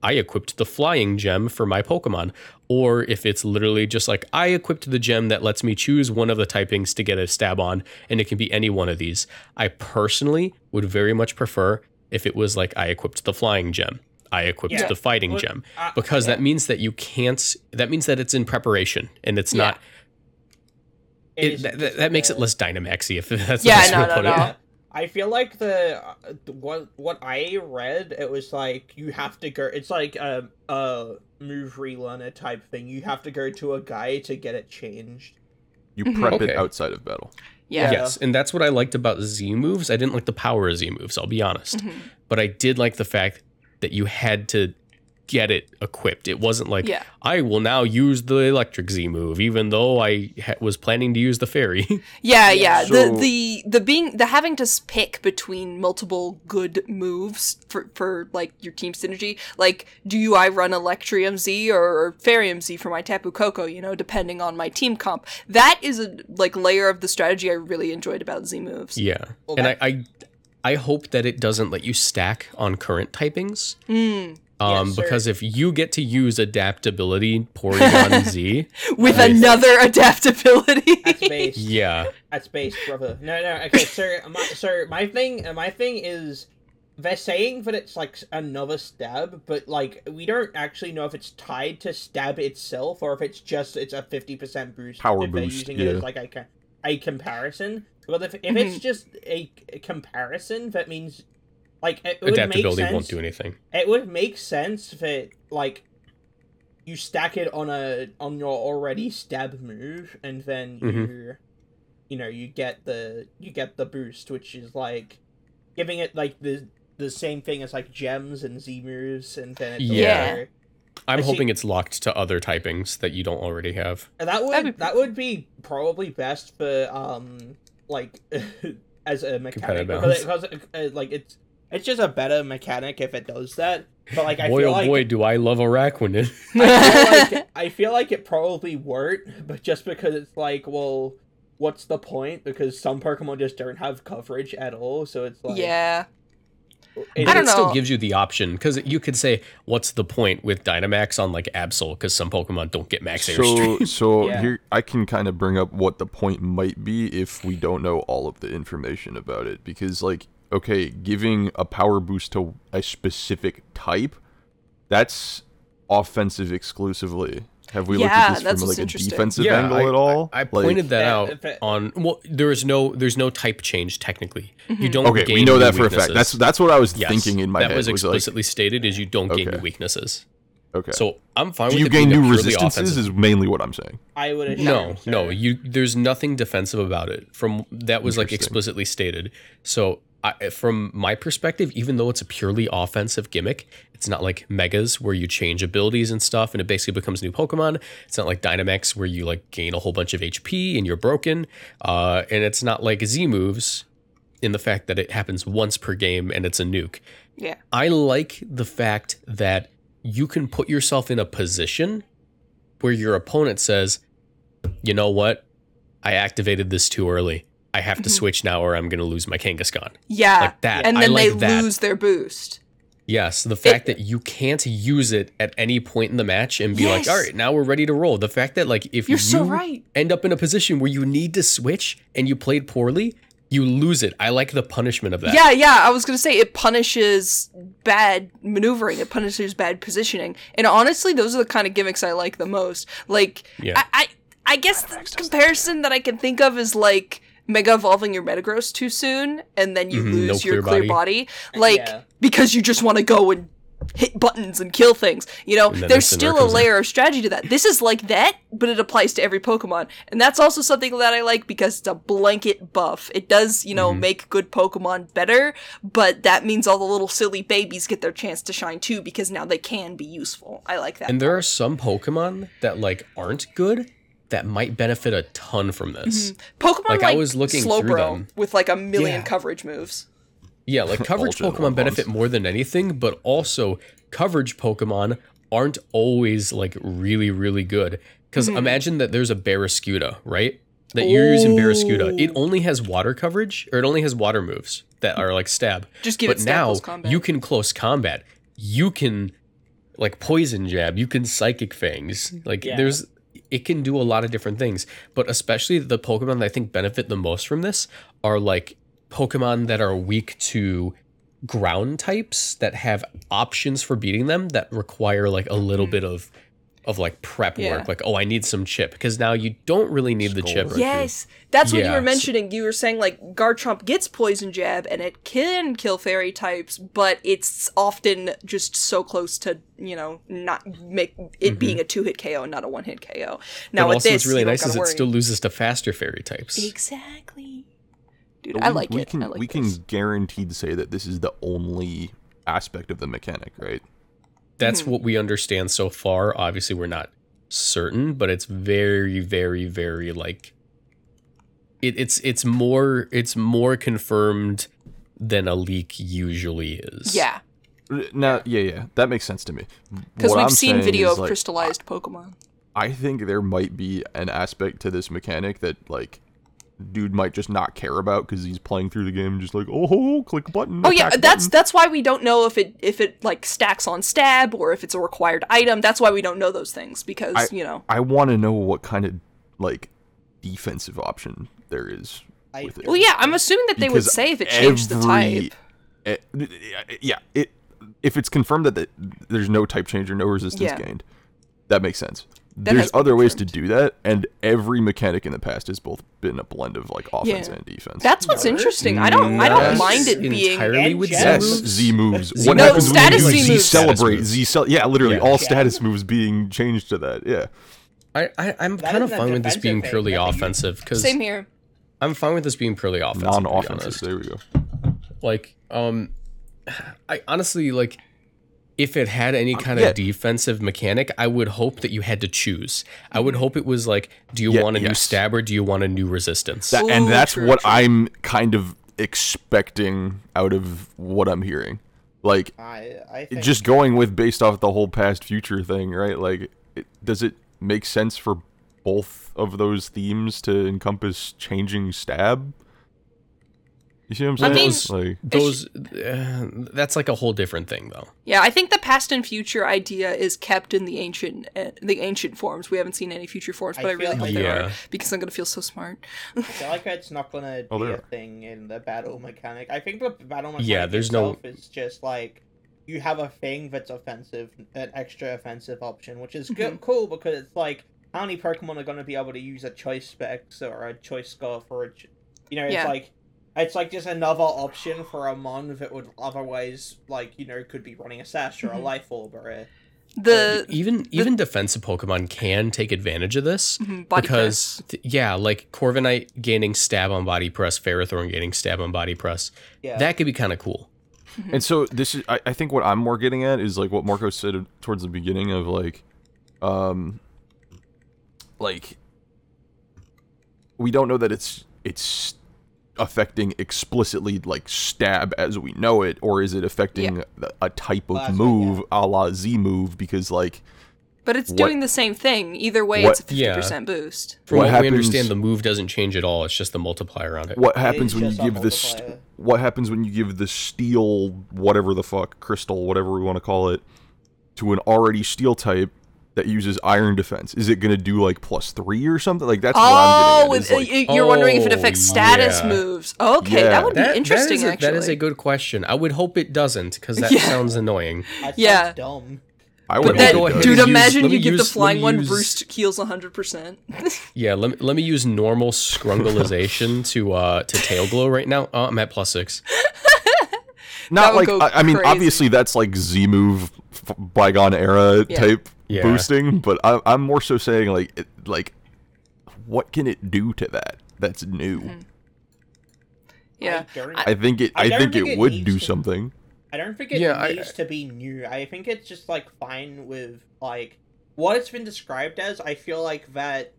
I equipped the flying gem for my Pokemon, or if it's literally just like I equipped the gem that lets me choose one of the typings to get a stab on, and it can be any one of these. I personally would very much prefer if it was like I equipped the flying gem. I equipped Yeah. the fighting Well, gem I- because yeah. that means that you can't. That means that it's in preparation and it's Yeah. not. It It, is that, that, that makes it less Dynamaxy if that's Yeah, the best no, way to no, put no. It. Yeah. I feel like the uh, what what I read it was like you have to go. It's like a a move relearner type thing. You have to go to a guy to get it changed. you Mhm. prep Okay. it outside of battle. Yeah. Yes, and that's what I liked about Z moves. I didn't like the power of Z moves, I'll be honest. Mhm. But I did like the fact that you had to get it equipped. It wasn't like Yeah. I will now use the electric Z move, even though I ha- was planning to use the fairy. Yeah, yeah. So- the the the being the having to pick between multiple good moves for for like your team synergy. Like, do you I run Electrium Z or Fairium Z for my Tapu Koko? You know, depending on my team comp. That is a like layer of the strategy I really enjoyed about Z moves. yeah, Well, and that- I, I I hope that it doesn't let you stack on current typings. Mm. Um, Yes, sir. because if you get to use adaptability Porygon Z, With Nice. another adaptability. That's base. yeah, That's base, brother. No, no. Okay, sir. My, sir, my thing. uh, My thing is, they're saying that it's like another stab, but like we don't actually know if it's tied to stab itself or if it's just it's a fifty percent boost. Power if they're boost, using it as like a a comparison. Well, if if it's just a, a comparison, that means like it would make adaptability sense. won't do anything. It would make sense that like you stack it on a on your already stab move, and then Mhm. you you know you get the you get the boost, which is like giving it like the the same thing as like gems and Z moves, and then it's Yeah. over. I'm I see- hoping it's locked to other typings that you don't already have. That would That'd be that would be probably best for um like as a mechanic Competitive because, because uh, like it's it's just a better mechanic if it does that. But like I boy, feel oh like boy, do I love Araquanid. I feel like I feel like it probably weren't, but just because it's like, well, what's the point? Because some Pokemon just don't have coverage at all, so it's like yeah. it- But I don't it still gives you the option because you could say, "What's the point with Dynamax on like Absol?" Because some Pokemon don't get max So, so Yeah. here I can kind of bring up what the point might be if we don't know all of the information about it. Because, like, okay, giving a power boost to a specific type, that's offensive exclusively. Have we Yeah, looked at this that's from like a defensive yeah, angle I, at all? I, I Like- pointed that out on. Well, there is no, there's no type change technically. Mm-hmm. You don't. Okay, we know that for a fact. That's that's what I was Yes, thinking in my that head. was was like, explicitly stated is you don't gain new Okay. weaknesses. okay. So I'm fine do with you gain new resistances? offensive- Is mainly what I'm saying. I would. No, no, you. There's nothing defensive about it. From that was like explicitly stated. So, I, from my perspective, even though it's a purely offensive gimmick, it's not like Megas where you change abilities and stuff, and it basically becomes a new Pokemon. It's not like Dynamax where you like gain a whole bunch of HP and you're broken. Uh, and it's not like Z moves in the fact that it happens once per game and it's a nuke. Yeah. I like the fact that you can put yourself in a position where your opponent says, you know what? I activated this too early. I have to Mhm. switch now or I'm going to lose my Kangaskhan. Yeah. Like that. and then like they that. lose their boost. Yes, the fact that you can't use it at any point in the match and be like, all right, now we're ready to roll. The fact that like if You're you so right. end up in a position where you need to switch and you played poorly, you lose it. I like the punishment of that. Yeah, yeah. I was gonna say it punishes bad maneuvering. It punishes bad positioning. And honestly, those are the kind of gimmicks I like the most. Like, Yeah. I, I, I guess the comparison that I can think of is like mega evolving your Metagross too soon, and then you Mhm, lose no your clear clear body. body. Like Yeah. because you just want to go and hit buttons and kill things. You know, there's still a comes in. layer of strategy to that. This is like that, but it applies to every Pokemon. And that's also something that I like because it's a blanket buff. It does, you know, Mhm. make good Pokemon better, but that means all the little silly babies get their chance to shine too because now they can be useful. I like that. And there are some Pokemon that like aren't good that might benefit a ton from this. Pokemon like, like, I was looking through Slowbro them. with like a million Yeah. coverage moves. Yeah, like coverage Pokemon benefit One-Ones. more than anything, but also coverage Pokemon aren't always like really, really good. Because Mm-hmm. imagine that there's a Barraskewda, right? That you're using Barraskewda. It only has water coverage, or it only has water moves that are like stab. Just give but it stab now combat. you can close combat. You can like poison jab. You can psychic fangs. Like Yeah. there's it can do a lot of different things. But especially the Pokemon that I think benefit the most from this are like Pokemon that are weak to ground types that have options for beating them that require like a little mm-hmm. bit of of like prep Mm-hmm. Yeah. work. Like, oh, I need some chip because now you don't really need the chip. Skull Yes, that's what you Yeah, were so- mentioning. You were saying like Garchomp gets poison jab and it can kill fairy types, but it's often just so close to you know not make it being a two hit KO, and not a one hit KO. Now but with also, this, what's really nice is gotta it worry. still loses to faster fairy types. exactly. Dude, But I we- like we it. Can, I like we this. can guaranteed say that this is the only aspect of the mechanic, right? That's mm-hmm. what we understand so far. Obviously, we're not certain, but it's very, very, very like it, it's it's more it's more confirmed than a leak usually is. Yeah, Now, yeah, yeah, that makes sense to me. because we've I'm seen video of like, crystallized Pokemon. I think there might be an aspect to this mechanic that like dude might just not care about because he's playing through the game just like oh click a button. Oh yeah, that's button." that's why we don't know if it if it like stacks on stab or if it's a required item. That's why we don't know those things because I- you know. I want to know what kind of like defensive option there is I with it. Well, yeah, I'm assuming that they would say if it changed the type. eh, yeah, it if it's confirmed that the, there's no type change or no resistance Yeah. gained, that makes sense. That there's has been other ways to do that, and every mechanic in the past has both been a blend of like offense Yeah. and defense. That's what's No. interesting. I don't I don't mind it being entirely with Yes. Yes, Z moves. Z moves. Z What No, happens when you status do Z Z moves. celebrate? Z cel- Yeah, literally Yeah. all Yeah. status moves being changed to that. Yeah. I, I I'm That kind of fine with this being thing, purely that's offensive because same here. I'm fine with this being purely offensive. to be Non-offensive. There we go. Like, um, I honestly like if it had any um, kind yeah. of defensive mechanic, I would hope that you had to choose. I would hope it was like, do you Yeah, want a new stab or do you want a new resistance? That, Ooh, and that's true, what true. I'm kind of expecting out of what I'm hearing. Like I, I think just going with based off the whole past future thing, right? Like, it, does it make sense for both of those themes to encompass changing stab? You see what I'm I saying? mean- like, Those, uh, that's like a whole different thing, though. Yeah, I think the past and future idea is kept in the ancient uh, the ancient forms. We haven't seen any future forms, but I, I really feel hope like- there Yeah. are because I'm gonna feel so smart. I feel like it's not gonna Oh, be a thing in the battle mechanic. I think the battle mechanic Yeah, there's no- itself is just like you have a thing that's offensive, an extra offensive option, which is good, cool because it's like how many Pokemon are gonna be able to use a choice specs or a choice scarf or a, ch- you know, it's Yeah. like it's like just another option for a mon that would otherwise like you know could be running a sash or a Mhm. life orb or a The Even even defensive Pokemon can take advantage of this mhm, because th- yeah, like Corviknight gaining stab on body press, Ferrothorn gaining stab on body press. yeah. That could be kind of cool. And so this is, I, I think what I'm more getting at is like what Marco said towards the beginning of like, um, like we don't know that it's it's affecting explicitly like stab as we know it, or is it affecting a, a type of Well, that's what- move a la Z move? Because like But it's What- doing the same thing. Either way, What- it's a fifty Yeah. percent boost. From What what, we understand, the move doesn't change at all. It's just the multiplier on it. what happens is when you give this? multiplier. What happens when you give the steel, whatever the fuck, crystal, whatever we want to call it, to an already steel type? That uses iron defense. Is it gonna do like plus three or something? Like that's what I'm Oh, getting at. like- y- you're wondering if it Oh, affects status yeah. moves. Okay, Yeah. that would be That- interesting. that is a, actually, that is a good question. I would hope it doesn't because that Yeah. sounds annoying. That Yeah. sounds dumb. I would But That, go ahead dude, and use- imagine you get give the flying one use- boost heals 100%. Yeah, let me, let me use normal scrungalization to uh to tail glow right now. Oh, I'm at plus six. Not like I, I mean, crazy. obviously that's like Z move, f- bygone era Yeah. type Yeah. boosting, but I, I'm more so saying like, it, like, what can it do to that? That's new. Mm-hmm. yeah. I, I think it. I I, think, think it it would do to- something. I don't think it Yeah, I- needs to be new. I think it's just like fine with like what it's been described as. I feel like that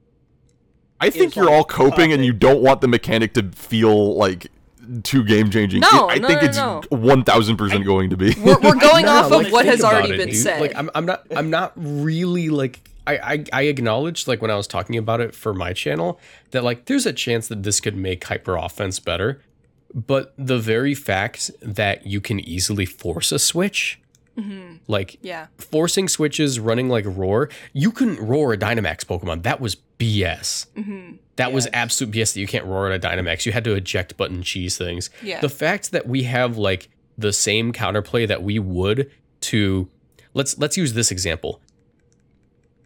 I think you're like, all coping, and you don't want the mechanic to feel like too game changing. No, I no, think no, it's no. one thousand percent going to be. We're, we're going No, off like, of what has already it, been dude. said. Like I'm, I'm not I'm not really like I, I I acknowledged like when I was talking about it for my channel that like there's a chance that this could make hyper offense better, but the very fact that you can easily force a switch, like Mm-hmm. yeah. forcing switches, running like roar, you couldn't roar a Dynamax Pokemon. That was BS. Mm-hmm. That was absolute BS that you can't roar at a Dynamax. You had to eject button cheese things. Yeah. The fact that we have like the same counterplay that we would to let's let's use this example.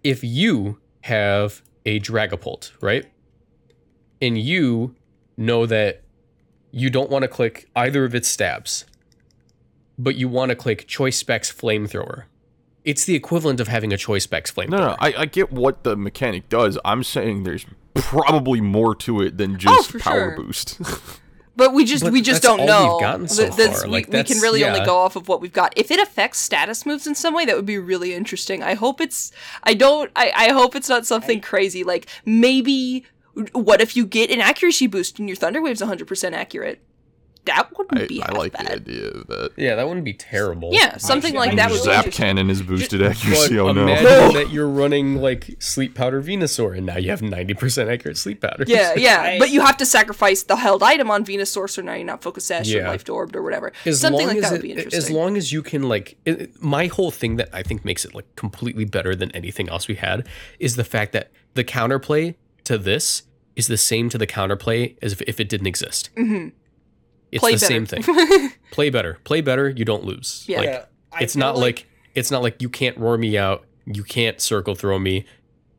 If you have a Dragapult, right? And you know that you don't want to click either of its stabs, but you want to click Choice Specs Flamethrower. It's the equivalent of having a Choice Specs Flamethrower. No, no, I, I get what the mechanic does. I'm saying there's probably more to it than oh, just Oh, power sure. boost. But we just But we just don't know. we've so Th- that's- we, we can that's- really only go off of what we've got. If it affects status moves in some way, that would be really interesting. I hope it's. I don't. I, I hope it's not something crazy. Like maybe. What if you get an accuracy boost and your thunder wave's 100% accurate? That wouldn't I, be I half like the idea of that. Yeah, that wouldn't be terrible. Yeah, something like that would be Zap Zap cannon is boosted But accuracy. Oh no! imagine that you're running like sleep powder Venusaur and now you have 90% accurate sleep powder. Yeah, yeah, I- but you have to sacrifice the held item on Venusaur, so now you're not focus sash or Yeah. life orbed or whatever. as Something long like as that it, would be interesting. as long as you can like it, my whole thing that i think makes it like completely better than anything else we had is the fact that the counterplay to this is the same to the counterplay as if, if it didn't exist hmm it's Play the same thing play better play better you don't lose Yeah. like Yeah, it's not like, it's not like you can't roar me out you can't circle throw me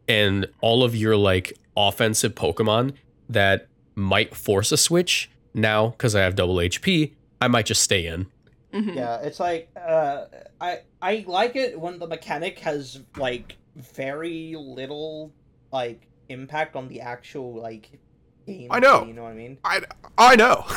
and all of your like offensive pokemon that might force a switch now because i have double hp i might just stay in Mhm. Yeah, it's like uh, I I like it when the mechanic has like very little like impact on the actual like game. I know. You know what I mean? I, I know.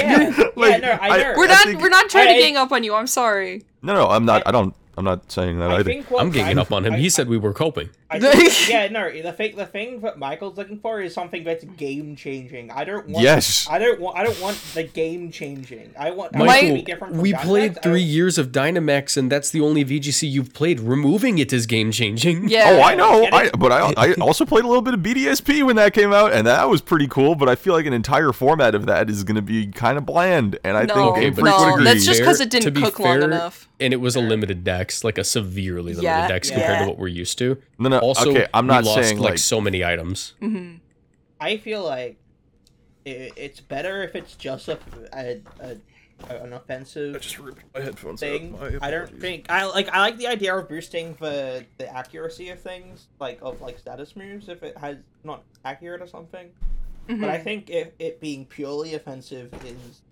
Yeah, yeah, no, I know. We're I not think- we're not trying to gang up on you. I'm sorry. No, no, I'm not. I- I don't. I'm not saying that I either. think i'm ganging I- up on him I- he said we were coping I think, yeah, no. The thing, the thing that Michael's looking for is something that's game changing. I don't want. Yes. I don't want. I don't want the game changing. I want. I want to Michael, be different from we Dynamax. played three don't- years of Dynamax, and that's the only VGC you've played. Removing it is game changing. Yeah. Oh, I know. I, but I, I also played a little bit of BDSP when that came out, and that was pretty cool. But I feel like an entire format of that is going to be kind of bland, and I No, think Okay, Game but Freak would no, agree. that's just 'cause Fair- it didn't to be cook long enough. and it was a limited dex, like a severely limited Yeah, dex compared yeah. to what we're used to. no, no. Also, okay, I'm we not lost saying like like. so many items. hmm I feel like it, it's better if it's just a, a, a an offensive I just ripped my headphones thing. I don't think I like. I like the idea of boosting the the accuracy of things, like of like status moves, if it has not accurate or something. Mm-hmm. But I think if it being purely offensive is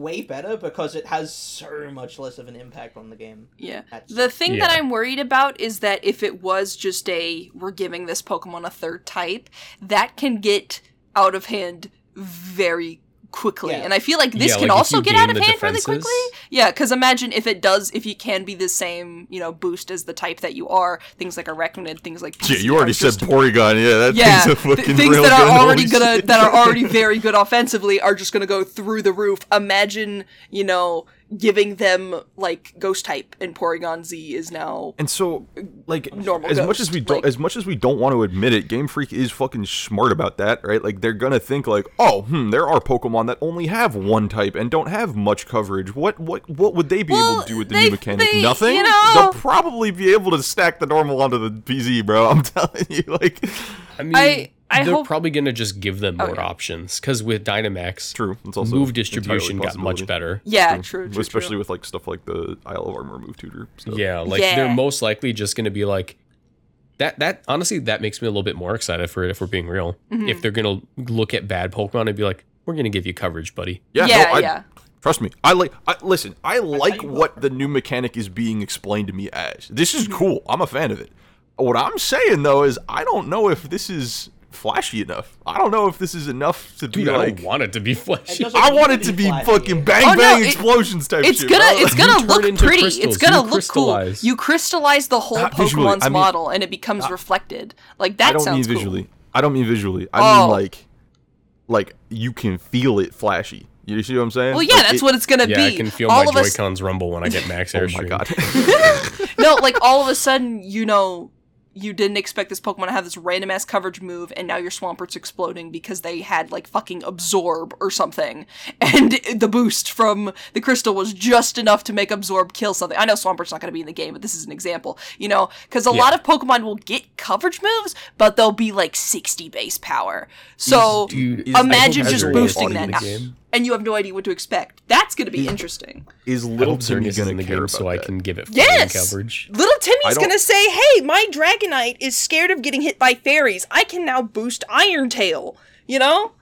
way better because it has so much less of an impact on the game. Yeah. That's- The thing that I'm worried about is that if it was just a we're giving this Pokemon a third type, that can get out of hand very quickly. Yeah. And I feel like this Yeah, can like also get out of the hand really quickly. Yeah, because imagine if it does, if you can be the same, you know, boost as the type that you are, things like Araquanid, things like Yeah, you already said just- Porygon. Yeah, that yeah, thing's a th- things real that are gun, already gonna that are already very good offensively are just gonna go through the roof. Imagine, you know, giving them like Ghost type, and Porygon Z is now And so, like, Normal as much as we don't, like- as much as we don't want to admit it, Game Freak is fucking smart about that, right? Like, they're gonna think like, oh, hmm, there are Pokemon that only have one type and don't have much coverage. What, what, what would they be able to do with the they- new mechanic? they- Nothing. you know- They'll probably be able to stack the normal onto the PZ, bro. I'm telling you, like, I mean, I- I they're hope- probably gonna just give them more Okay. options because with Dynamax, true. It's also move distribution got much better. yeah, true, true, especially true. with like stuff like the Isle of Armor move tutor. Stuff. Yeah, like Yeah. they're most likely just gonna be like that. That honestly, that makes me a little bit more excited for it if we're being real. Mm-hmm. If they're gonna look at bad Pokemon and be like, "We're gonna give you coverage, buddy." Yeah, yeah, no, I, yeah. Trust me, I like. I, listen, I like you what the new mechanic is being explained to me as. This Mm-hmm. is cool. I'm a fan of it. What I'm saying though is, I don't know if this is flashy enough. I don't know if this is enough to Dude, be I like. don't want it to be flashy. I want it to be be flashy. fucking oh, bang Oh, no, bang it- explosions type It's shit. gonna bro. it's gonna turn look pretty. crystals. It's gonna You look cool. You crystallize the whole Not visually, Pokemon's I mean- model, and it becomes reflected. Like that I don't mean sounds cool. visually. I don't mean visually. I Oh. mean like, like you can feel it flashy. You see what I'm saying? Well, yeah, Like, that's it- what it's gonna yeah, be. I can feel all my of us, Joy-Cons rumble when I get max oh air. Oh airstream. my god. no, like all of a sudden, you know, you didn't expect this Pokemon to have this random ass coverage move, and now your Swampert's exploding because they had like fucking absorb or something, and the boost from the crystal was just enough to make absorb kill something. I know Swampert's not going to be in the game, but this is an example, you know, because a Yeah. lot of Pokemon will get coverage moves, but they'll be like sixty base power. So Dude, Is- imagine just boosting that, in the game. And you have no idea what to expect. That's going to be interesting. Is little hope Timmy gonna in the care game about so I that? can give it Yes! flying coverage. Little I Timmy's gonna say, "Hey, my Dragonite is scared of getting hit by fairies. I can now boost Iron Tail, you know,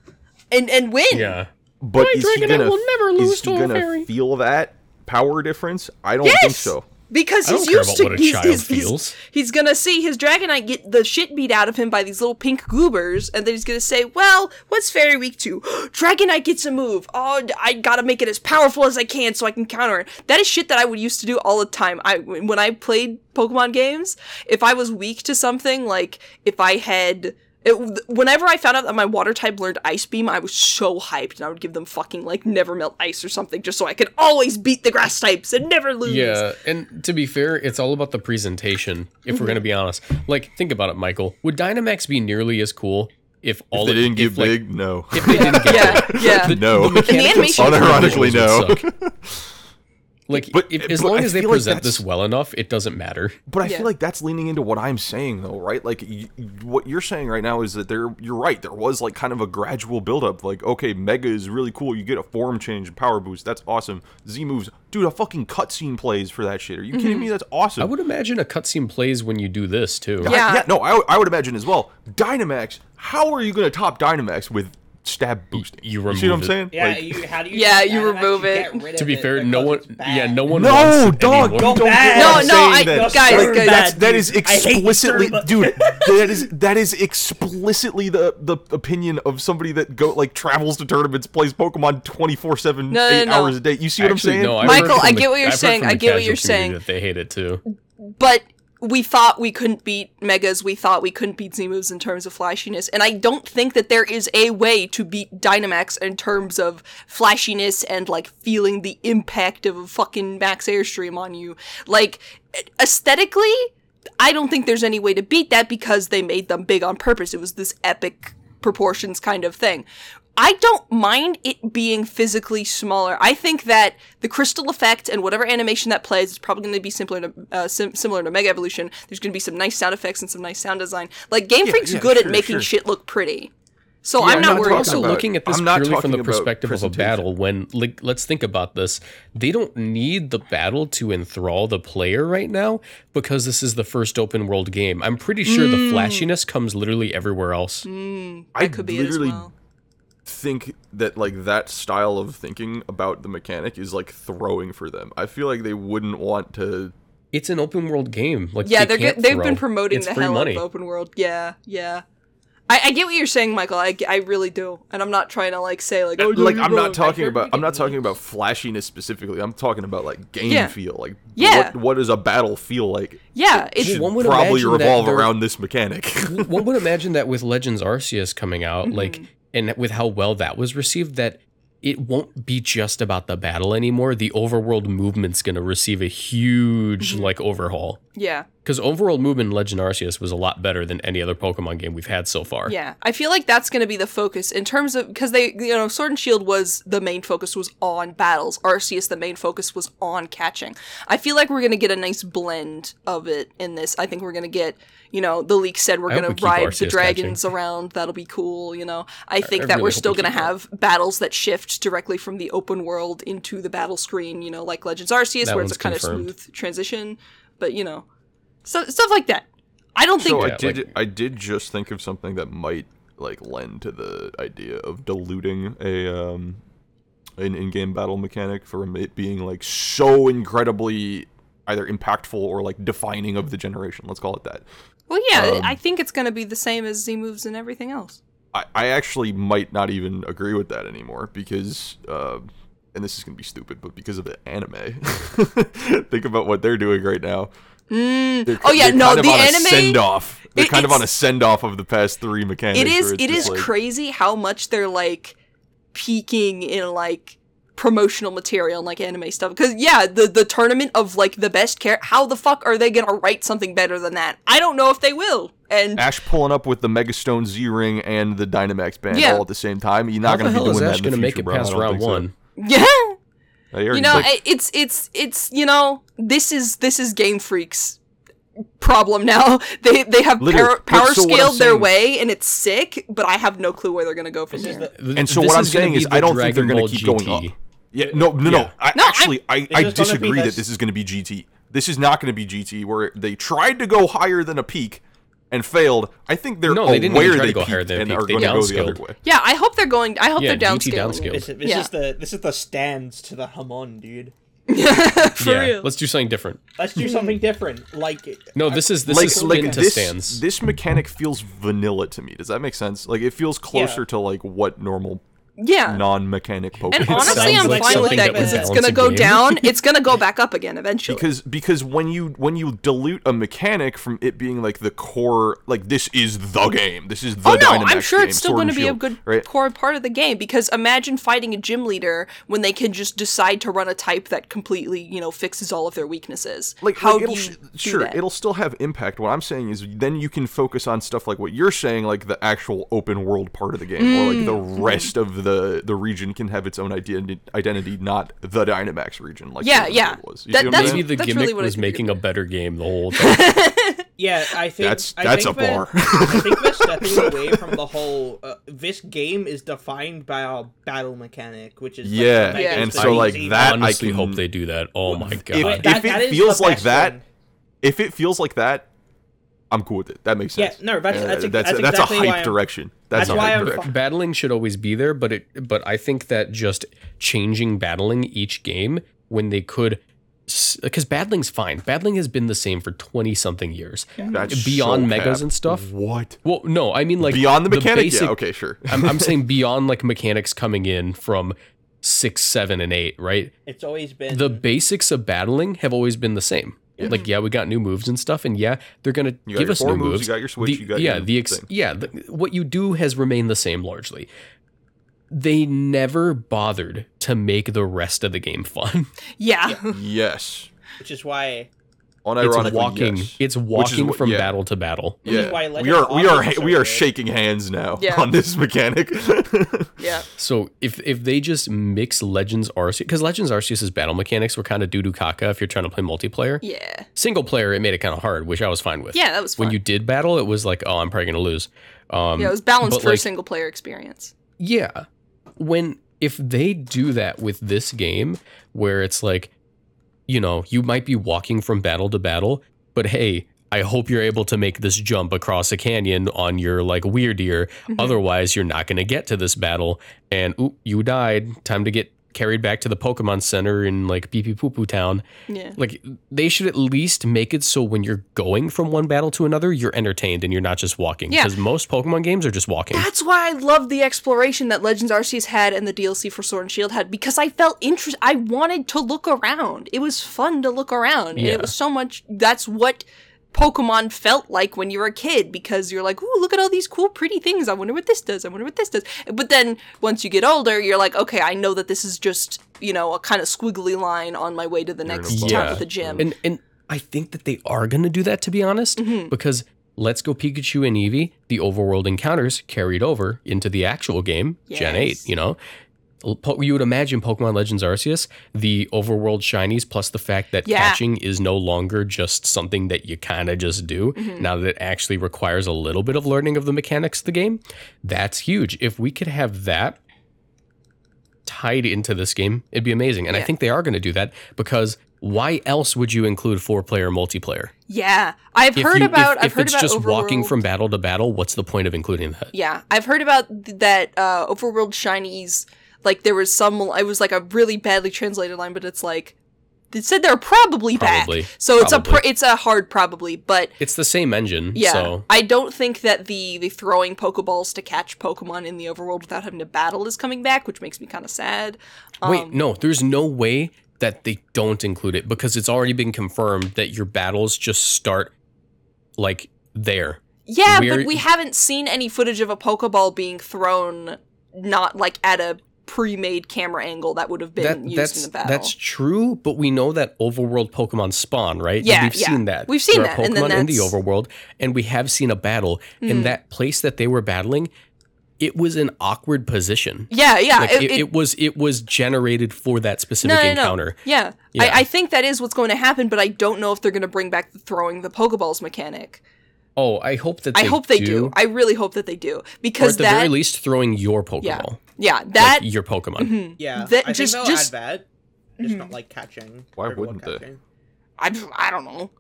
and and win." Yeah. But My is he Dragonite gonna will never lose is he to a gonna fairy. feel that power difference? I don't think so. Because he's used to he's, he's, he's- he's gonna see his Dragonite get the shit beat out of him by these little pink goobers, and then he's gonna say, "Well, what's Fairy weak to? Dragonite gets a move. Oh, I gotta make it as powerful as I can so I can counter it." That is shit that I would used to do all the time. I when I played Pokemon games, if I was weak to something, like if I had. It, whenever I found out that my water type learned Ice Beam, I was so hyped, and I would give them fucking like Never Melt Ice or something, just so I could always beat the grass types and never lose. Yeah, and to be fair, it's all about the presentation. If Mm-hmm. we're gonna be honest, like think about it, Michael. Would Dynamax be nearly as cool if all They of- didn't if, get like, big. No. If they didn't get Yeah, big. yeah. The, No. the mechanical animation- stuff Unironically, visuals no. would suck. Like, But- if, eh, as but long I as they feel like present this well enough, it doesn't matter. But I Yeah. feel like that's leaning into what I'm saying, though, right? Like, y- y- what you're saying right now is that there, you're right. There was like kind of a gradual buildup. Like, okay, Mega is really cool. You get a form change, power boost. That's awesome. Z moves, dude. A fucking cutscene plays for that shit. Are you kidding mm-hmm. me? That's awesome. I would imagine a cutscene plays when you do this too. I- Yeah. no, I, I would imagine as well. Dynamax. How are you going to top Dynamax with stab boosting? you see what remove I'm it. saying? Yeah, Like, you, how do you? Yeah, you remove it. To be fair, no one, yeah, no one. No, wants dog, anyone- don't Go get No, I'm no, I- then. guys, Like, guys. that's, that is I hate you, explicitly, dude. That is that is explicitly the the opinion of somebody that go like travels to tournaments, plays Pokemon twenty four seven, No, no, eight no. hours a day. You see what Actually, I'm saying? no, I've Michael, heard from I the- get what you're I've saying, I get what you're saying. That they hate it too. but we thought we couldn't beat megas. We thought we couldn't beat z moves in terms of flashiness. And i don't think that there is a way to beat dynamax in terms of flashiness and like feeling the impact of a fucking max airstream on you. Like aesthetically i don't think there's any way to beat that because they made them big on purpose. It was this epic proportions kind of thing I don't mind it being physically smaller. I think that the crystal effect and whatever animation that plays is probably going to be similar to uh, sim- similar to Mega Evolution. There's going to be some nice sound effects and some nice sound design. Like Game Freak's yeah, good sure, at making sure. shit look pretty. So Yeah, I'm I'm not not worried. We're also about- looking at this I'm purely from the perspective of a battle. When, like, let's think about this. They don't need the battle to enthrall the player right now because this is the first open world game. I'm pretty sure Mm. the flashiness comes literally everywhere else. I could be it as literally well. Think that like that style of thinking about the mechanic is like throwing for them. I feel like they wouldn't want to. It's an open world game. Like, Yeah, they they're can't good. they've throw. been promoting It's the hell money. out of open world. Yeah, yeah. I, I get what you're saying, Michael. I, I really do, and I'm not trying to like say like oh no, like I'm not talking about I'm not get- talking about flashiness specifically. I'm talking about like game Yeah. feel. Like Yeah. what what does a battle feel like? Yeah, it's Should one would probably revolve around this mechanic. One would imagine that with Legends Arceus coming out, Mm-hmm. like, and with how well that was received, that it won't be just about the battle anymore. The overworld movement's going to receive a huge, Mm-hmm. like, overhaul. yeah. Because overworld movement in Legend Arceus was a lot better than any other Pokemon game we've had so far. Yeah, I feel like that's going to be the focus in terms of because they, you know, Sword and Shield was the main focus was on battles. Arceus, the main focus was on catching. I feel like we're going to get a nice blend of it in this. I think we're going to get, you know, the leak said we're going to keep ride the dragons around. That'll be cool. You know, I think I that really we're still we going to have battles that shift directly from the open world into the battle screen. You know, like Legends Arceus, That where it's a kind confirmed. of smooth transition. But you know, so, stuff like that. I don't think so I Yeah, did like- I did just think of something that might like lend to the idea of diluting a um an in-game battle mechanic from it being like so incredibly either impactful or like defining of the generation. Let's call it that. Well, yeah, Um, I think it's going to be the same as Z moves and everything else. I, I actually might not even agree with that anymore because, uh, and this is gonna be stupid, but because of the anime, think about what they're doing right now. Mm. They're, Oh, yeah, no, the anime- send off. They're it- kind of on a send off of the past three mechanics. It is where it's it just is like, crazy how much they're like peaking in like promotional material and like anime stuff because yeah the the tournament of like the best care how the fuck are they gonna write something better than that i don't know if they will and Ash pulling up with the Megastone Z Ring and the Dynamax band Yeah. all at the same time. You're not the going to be hell is doing Ash that in the going to make future, it bro. Past round think so. one? yeah I already you know like- it's it's it's you know this is this is game freaks problem now they they have Literally, power, power so what I'm scaled their saying- way and it's sick but i have no clue where they're gonna go from This here the, and so what I'm saying is, I don't think they're Dragon going Ball to keep going up. Yeah, no, no, no. Yeah. I, No, I'm- actually, I, It's I just gonna be disagree that this- this is going to be GT. This is not going to be GT, where they tried to go higher than a peak and failed. I think they're No, they didn't aware they to go higher than and peak. are They going to go the other way. yeah i hope they're going i hope Yeah, they're GT downscaling downscaled. it. this, this Yeah. is the this is the stands to the Hamon, dude. For yeah, real. let's do something different. Let's do something different. Like No, this is this like is like this stands. this mechanic feels vanilla to me. Does that make sense? Like it feels closer to like what normal yeah. non-mechanic Pokemon. And honestly, I'm like fine with that that because it's gonna go game. down. It's gonna go back up again eventually. because because when you when you dilute a mechanic from it being like the core like this is the game this is the oh no, Dynamax I'm sure game, it's still going to be a good right core part of the game. Because imagine fighting a gym leader when they can just decide to run a type that completely, you know, fixes all of their weaknesses. like how like, do it'll you sh- do sure that? it'll still have impact what i'm saying is then you can focus on stuff like what you're saying like the actual open world part of the game or like the Mm. rest of the the the region can have its own identi- identity not the dynamax region like Yeah, yeah. Was. You That- see what I'm that's- Maybe the that's gimmick really was making a better game the whole time. Yeah, I think That's- I that's think a bar. I think we're stepping away from the whole. Uh, this game is defined by our battle mechanic, which is Yeah, the Yeah. and so like see. that Honestly, I hope they do that. Oh my god. But if that- it that is feels like best that if it feels like that I'm cool with it. That makes sense. Yeah, sense. no, that's- Uh, that's ex- that's, that's that's exactly a why hype I'm- direction. That's, that's a why hype direction. fi- battling should always be there, but it but I think that just changing battling each game when they could because battling's fine. Battling has been the same for 20 something years. That's Beyond so megas cap. and stuff. What? Well, no, I mean like Beyond the mechanic? basic- yeah, okay, sure. I'm, I'm saying beyond like mechanics coming in from six, seven, and eight, right? It's always been The basics of battling have always been the same. Like, yeah, we got new moves and stuff, and yeah, they're gonna You give us new moves, moves. you got your switch, The- you got yeah, your the ex- thing. yeah, the, what you do has remained the same largely. They never bothered to make the rest of the game fun. yeah. yes. which is why Unironically, it's walking. yes. It's Which is walking from yeah. battle to battle. Yeah, why we are we are Arceus is so we are shaking hands now Yeah. on this mechanic. Yeah. So if if they just mix Legends Arceus, because Legends Arceus' battle mechanics were kind of doo doo caca if you're trying to play multiplayer. Yeah. Single player, it made it kind of hard, which I was fine with. Yeah, that was fun. When you did battle, it was like, oh, I'm probably gonna lose. Um, yeah, it was balanced but, for a single player experience. Yeah. When if they do that with this game where it's like you know, you might be walking from battle to battle, but hey, I hope you're able to make this jump across a canyon on your like Wyrdeer. Mm-hmm. Otherwise, you're not going to get to this battle and oop, you died. Time to get carried back to the Pokemon Center in like Pee Poo Poo Town. Yeah. Like they should at least make it so when you're going from one battle to another, you're entertained and you're not just walking. Yeah. Because most Pokemon games are just walking. That's why I love the exploration that Legends Arceus had and the DLC for Sword and Shield had because I felt interest. I wanted to look around. It was fun to look around, and Yeah. it was so much. That's what Pokemon felt like when you were a kid because you're like, "Ooh, look at all these cool, pretty things. I wonder what this does. I wonder what this does." But then once you get older, you're like, "Okay, I know that this is just you know a kind of squiggly line on my way to the next a town Yeah. at the gym." And and I think that they are going to do that to be honest Mm-hmm. because Let's Go Pikachu and Eevee, the overworld encounters carried over into the actual game, Gen 8, you know. Po- You would imagine Pokemon Legends Arceus, the overworld shinies, plus the fact that Yeah. catching is no longer just something that you kind of just do, Mm-hmm. now that it actually requires a little bit of learning of the mechanics of the game. That's huge. If we could have that tied into this game, it'd be amazing. And I think they are going to do that because why else would you include four player multiplayer? yeah, I've If heard you- about. if, I've if heard it's about just walking from battle to battle, what's the point of including that? Yeah, I've heard about th- that uh, overworld shinies. Like there was some. It was like a really badly translated line, but it's like it said they're probably, Probably. back. So it's a pr- it's a hard probably, but It's the same engine, yeah, so I don't think that the the throwing Pokeballs to catch Pokemon in the overworld without having to battle is coming back, which makes me kind of sad. Wait, Um, no, there's no way that they don't include it because it's already been confirmed that your battles just start like there. Yeah, We're- but we haven't seen any footage of a Pokeball being thrown not like at a pre-made camera angle that would have been That, used that's in the battle. that's true, but we know that overworld Pokemon spawn, right? Yeah, we've yeah. seen that. We've seen There are that, and then Pokemon in the Hmm. overworld, and we have seen a battle. In that place that they were battling, it was an awkward position. yeah, yeah. Like it- it, it- was it was generated for that specific encounter. Yeah. Yeah. I, I think that is what's going to happen, but I don't know if they're going to bring back the throwing the Pokeballs mechanic. Oh, I hope that I hope they do. I really hope that they do or because at the that very least, throwing your Pokeball, yeah, yeah, that like your Pokemon. Yeah, That- I just- think they'll just- add that. Just not like catching. Why wouldn't they? I, I don't know.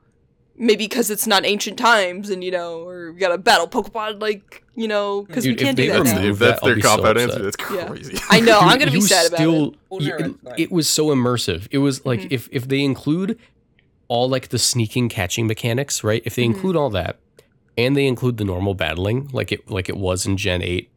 maybe because it's not ancient times, and you know, or we got to battle Pokemon like you know, because we can't do they that now. if that's I'll their be so cop out upset. answer, that's Yeah. crazy. I know. I'm gonna be you sad about still, it. Y- it. It was so immersive. It was like Mhm. if if they include all like the sneaking catching mechanics, right? If they Mhm. include all that, and they include the normal battling, like it like it was in Gen Eight,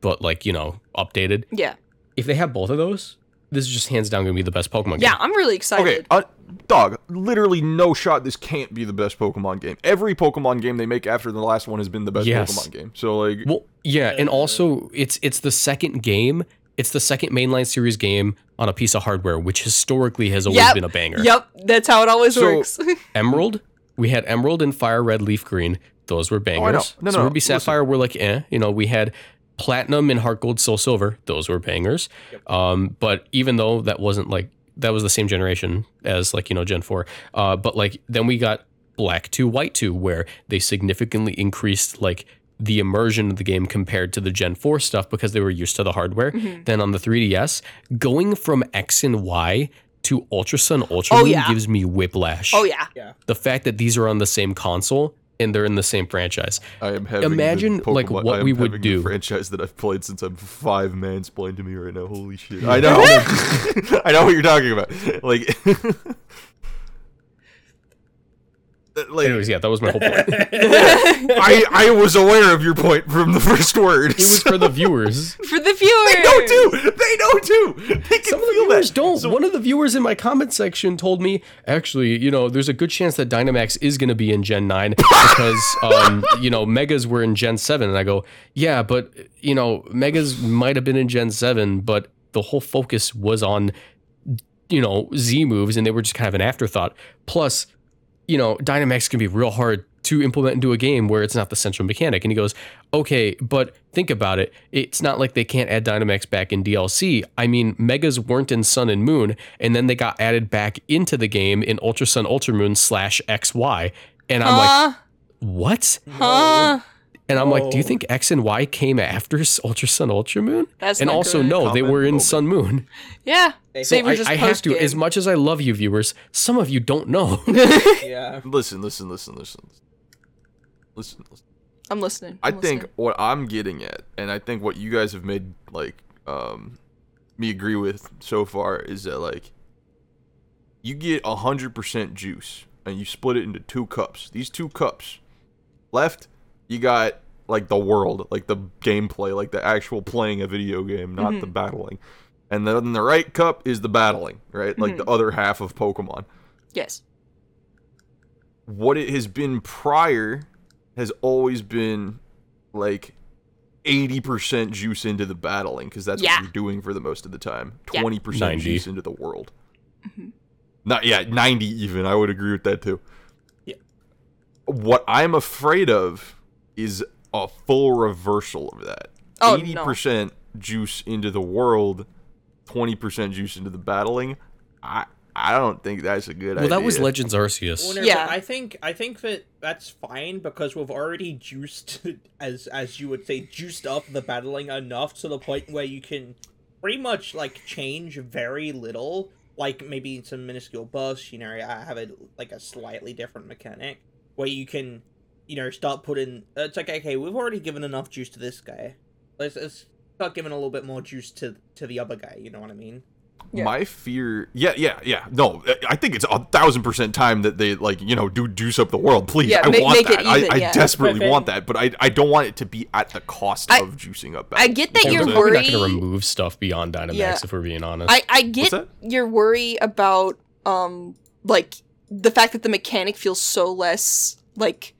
but like you know updated. Yeah, If they have both of those, this is just hands down gonna be the best Pokemon game. yeah. I'm really excited. Okay, uh, dog. Literally no shot. This can't be the best Pokemon game. Every Pokemon game they make after the last one has been the best Yes. Pokemon game. So like, Well, yeah, and also it's it's the second game. It's the second mainline series game on a piece of hardware, which historically has always Yep. been a banger. Yep, that's how it always So- works. Emerald, we had Emerald and Fire Red, Leaf Green. Those were bangers. Oh, know. No, so no, Ruby listen. Sapphire were like, eh. You know, we had Platinum and Heart Gold, Soul Silver. Those were bangers. Um, but even though that wasn't like that was the same generation as like you know Gen Four. Uh, but like then we got Black Two, White Two, where they significantly increased like the immersion of the game compared to the Gen 4 stuff because they were used to the hardware. Mhm. Then on the 3DS, going from X and Y to Ultra Sun Ultra Oh, Moon yeah. gives me whiplash oh yeah, the fact that these are on the same console and they're in the same franchise. I am having Imagine, the like, what we would do. franchise that I've played since I'm five mansplained to me right now. Holy shit! I know. I know what you're talking about. Like, like Anyways, yeah, that was my whole point. I I was aware of your point from the first word. It was for the viewers. for the viewers. They know too. They know too. They can Some of the feel viewers that. don't. So- One of the viewers in my comment section told me, actually, you know, there's a good chance that Dynamax is going to be in Gen 9 because, um, you know, Megas were in Gen 7. And I go, yeah, but, you know, Megas might have been in Gen 7, but the whole focus was on, you know, Z moves and they were just kind of an afterthought. Plus, you know, Dynamax can be real hard to implement into a game where it's not the central mechanic. And he goes, okay, but think about it. It's not like they can't add Dynamax back in DLC. I mean, Megas weren't in Sun and Moon, and then they got added back into the game in Ultra Sun, Ultra Moon slash XY. And I'm like, what? Huh? And I'm like, do you think X and Y came after S- Ultra Sun, Ultra Moon? That's and also, good. no, they were in moment. Sun Moon. Yeah. So They were I, just I have to, post-game. as much as I love you, viewers, some of you don't know. yeah. Listen, listen, listen, listen. Listen, listen. I'm listening. I I'm think listening. what I'm getting at, and I think what you guys have made like um me agree with so far is that like you get a hundred percent juice and you split it into two cups. These two cups, left, you got like the world, like the gameplay, like the actual playing a video game, not the mm-hmm. battling. And then the right cup is the battling, right? Like the mm-hmm. other half of Pokemon. yes. What it has been prior has always been like 80% juice into the battling because that's Yeah. what you're doing for the most of the time. 20% 90. juice into the world. Mm-hmm. Not yeah, 90 even. I would agree with that too. Yeah. What I'm afraid of is a full reversal of that. Oh, 80% juice into the world, 20% juice into the battling. I I don't think that's a good idea. well, idea. that was Legends Arceus. Well, no, Yeah. I think I think that that's fine because we've already juiced, as as you would say, juiced up the battling enough to the point where you can pretty much like change very little. Like maybe some minuscule buffs. You know, I have a like a slightly different mechanic where you can, you know, start putting. It's like okay, we've already given enough juice to this guy. Let's, let's start giving a little bit more juice to to the other guy. You know what I mean? Yeah. My fear, yeah, yeah, yeah. No, I think it's a thousand percent time that they like, you know, do juice up the world. Please, Yeah, I ma- want make it that. I, even, I yeah. desperately But want that, but I, I don't want it to be at the cost I- of juicing up. I get that You know you're what I'm Probably saying? not going to remove stuff beyond Dynamax Yeah. if we're being honest. I I get your worry about um like the fact that the mechanic feels so less like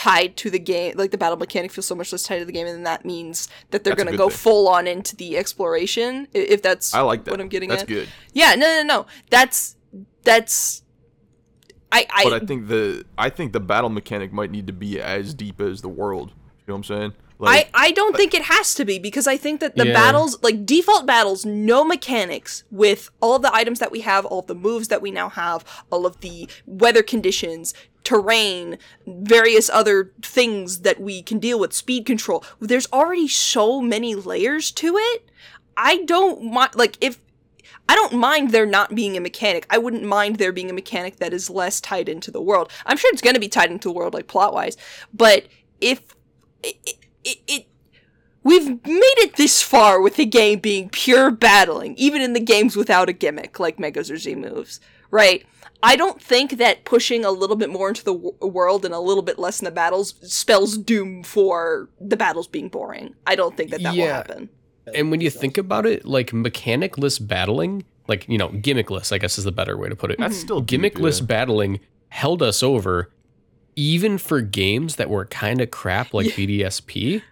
tied to the game like the battle mechanic feels so much less tied to the game and then that means that they're gonna go thing. full on into the exploration if that's I like that. what i'm getting That's at good. yeah no no no that's that's i i, But I think the I think the battle mechanic might need to be as deep as the world. You know what I'm saying? I, I don't think it has to be because I think that the Yeah. battles, like default battles, no mechanics with all of the items that we have, all of the moves that we now have, all of the weather conditions, terrain, various other things that we can deal with, speed control. There's already so many layers to it. I don't want, like, if I don't mind there not being a mechanic. I wouldn't mind there being a mechanic that is less tied into the world. I'm sure it's going to be tied into the world, like plot wise. But if it, it, it, we've made it this far with the game being pure battling, even in the games without a gimmick like Z moves, right? I don't think that pushing a little bit more into the w- world and a little bit less in the battles spells doom for the battles being boring. I don't think that that will happen. And when you think about it, like mechanicless battling, like you know, gimmickless, I guess is the better way to put it. That's mm-hmm. still deep, gimmickless yeah. battling held us over, even for games that were kind of crap like BDSP.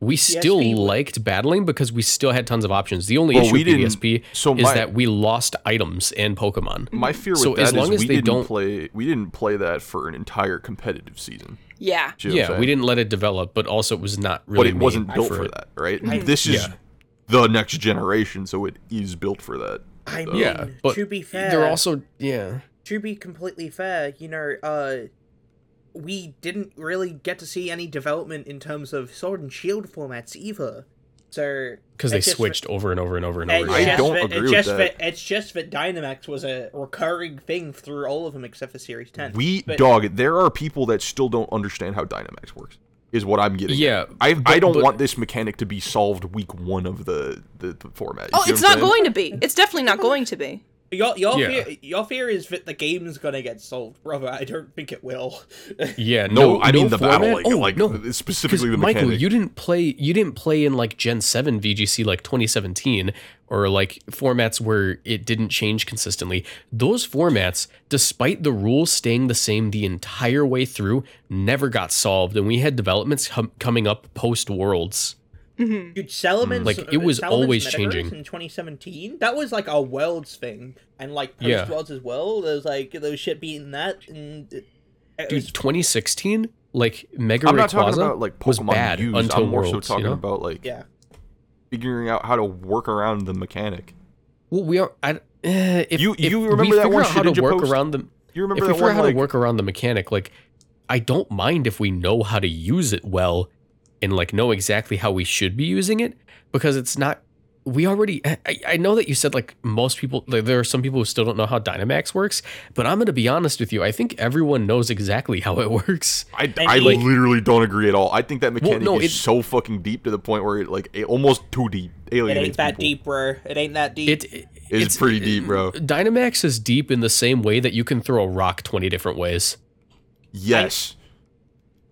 We still BDSP was- liked battling because we still had tons of options. The only Well, issue we with didn't- BDSP so is my- that we lost items and Pokemon. My fear with So that as is long as we they didn't don't- play we didn't play that for an entire competitive season. Yeah. You know Yeah, we didn't let it develop, but also it was not but really. it wasn't built for, it. that, right? this is Yeah. the next generation, so it is built for that. I So- mean, Yeah, but to be fair, They're also yeah. to be completely fair, you know, uh, we didn't really get to see any development in terms of Sword and Shield formats either. So Because they it's just- switched over and over and over and over. I again. just don't that, agree it's with just that. It's just that Dynamax was a recurring thing through all of them except for Series 10. We But- dog. There are people that still don't understand how Dynamax works. Is what I'm getting. Yeah, I I but- don't but- want this mechanic to be solved week one of the the, the format. You Oh, it's not saying? going to be. It's definitely not going to be. Your your Yeah. fear your fear is that the game's gonna get solved, brother. I don't think it will. Yeah, No, no, I mean no the format? battle, like, oh, like no. Uh, specifically the Because, Michael, you didn't play. You didn't play in like Gen Seven VGC like 2017 or like formats where it didn't change consistently. Those formats, despite the rules staying the same the entire way through, never got solved, and we had developments hum- coming up post Worlds. Dude, Salamence, Like, it was Salamence always Metaverse changing. in 2017. That was like a worlds thing, and like post Yeah. worlds as well. There's like there was shit beating that, and it, it Dude, was 2016, like Mega I'm Ray not talking Plaza about like was Pokemon bad use. until I'm more Worlds. so talking you know? about like yeah. figuring out how to work around the mechanic. Well, we are. I, eh, if, You- if you we remember that one how to work post? around the You remember if we that figure one out how like to work around the mechanic, like I don't mind if we know how to use it well and like know exactly how we should be using it because it's not. We already. I, I know that you said like most people. Like, there are some people who still don't know how Dynamax works, but I'm going to be honest with you. I think everyone knows exactly how it works. I, I like- literally don't agree at all. I think that mechanic no, is it- so fucking deep to the point where it like a- almost too deep. It ain't that people. deep, bro. It ain't that deep. It, It's, it's pretty deep, bro. Dynamax is deep in the same way that you can throw a rock 20 different ways. Yes.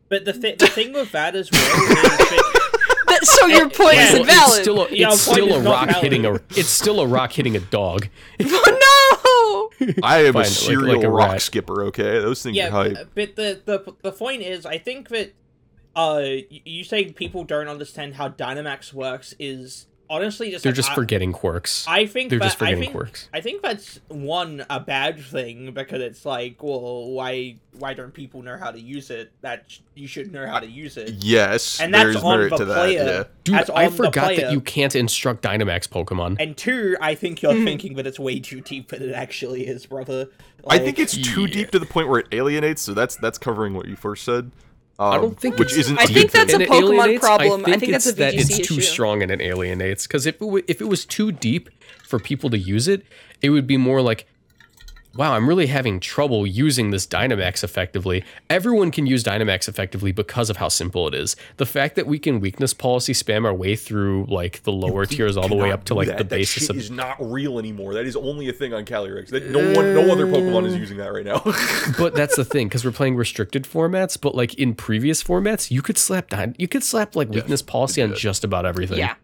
But the th- the thing with that as well that, That, so your point Yeah, is well, invalid. It's still a, it's point still a rock valid. hitting a it's still a rock hitting a dog. oh I am Fine, a serial like a rock rat. skipper. Okay, those things yeah, are hype. but, but the, the the point is, I think that uh, you say people don't understand how Dynamax works is honestly just They're like, just I, forgetting quirks. I think They're that, just I forgetting think, quirks. I think that's one a bad thing because it's like, well, why why don't people know how to use it? That sh- you should know how to use it. Yes, And that's there's on merit the to that. player. Yeah. Dude, that's I forgot that you can't instruct Dynamax Pokemon. And two, I think you're hmm. thinking that it's way too deep than it actually is, brother. I think it's too Yeah. deep to the point where it alienates. So that's that's covering what you first said. Um, I don't think which it's- isn't. I a think that's thing. a Pokemon problem. I think it's that's a that it's VGC too issue. strong and it alienates. Because if it w- if it was too deep for people to use it, it would be more like, wow, I'm really having trouble using this Dynamax effectively. Everyone can use Dynamax effectively because of how simple it is. The fact that we can weakness policy spam our way through like the lower tiers all the way up to do like that. the That basis shit of is not real anymore. That is only a thing on Calyrex. That no one, no other Pokemon is using that right now. but that's the thing because we're playing restricted formats. But like in previous formats, you could slap Dyn- you could slap like weakness policy on just about everything. yeah.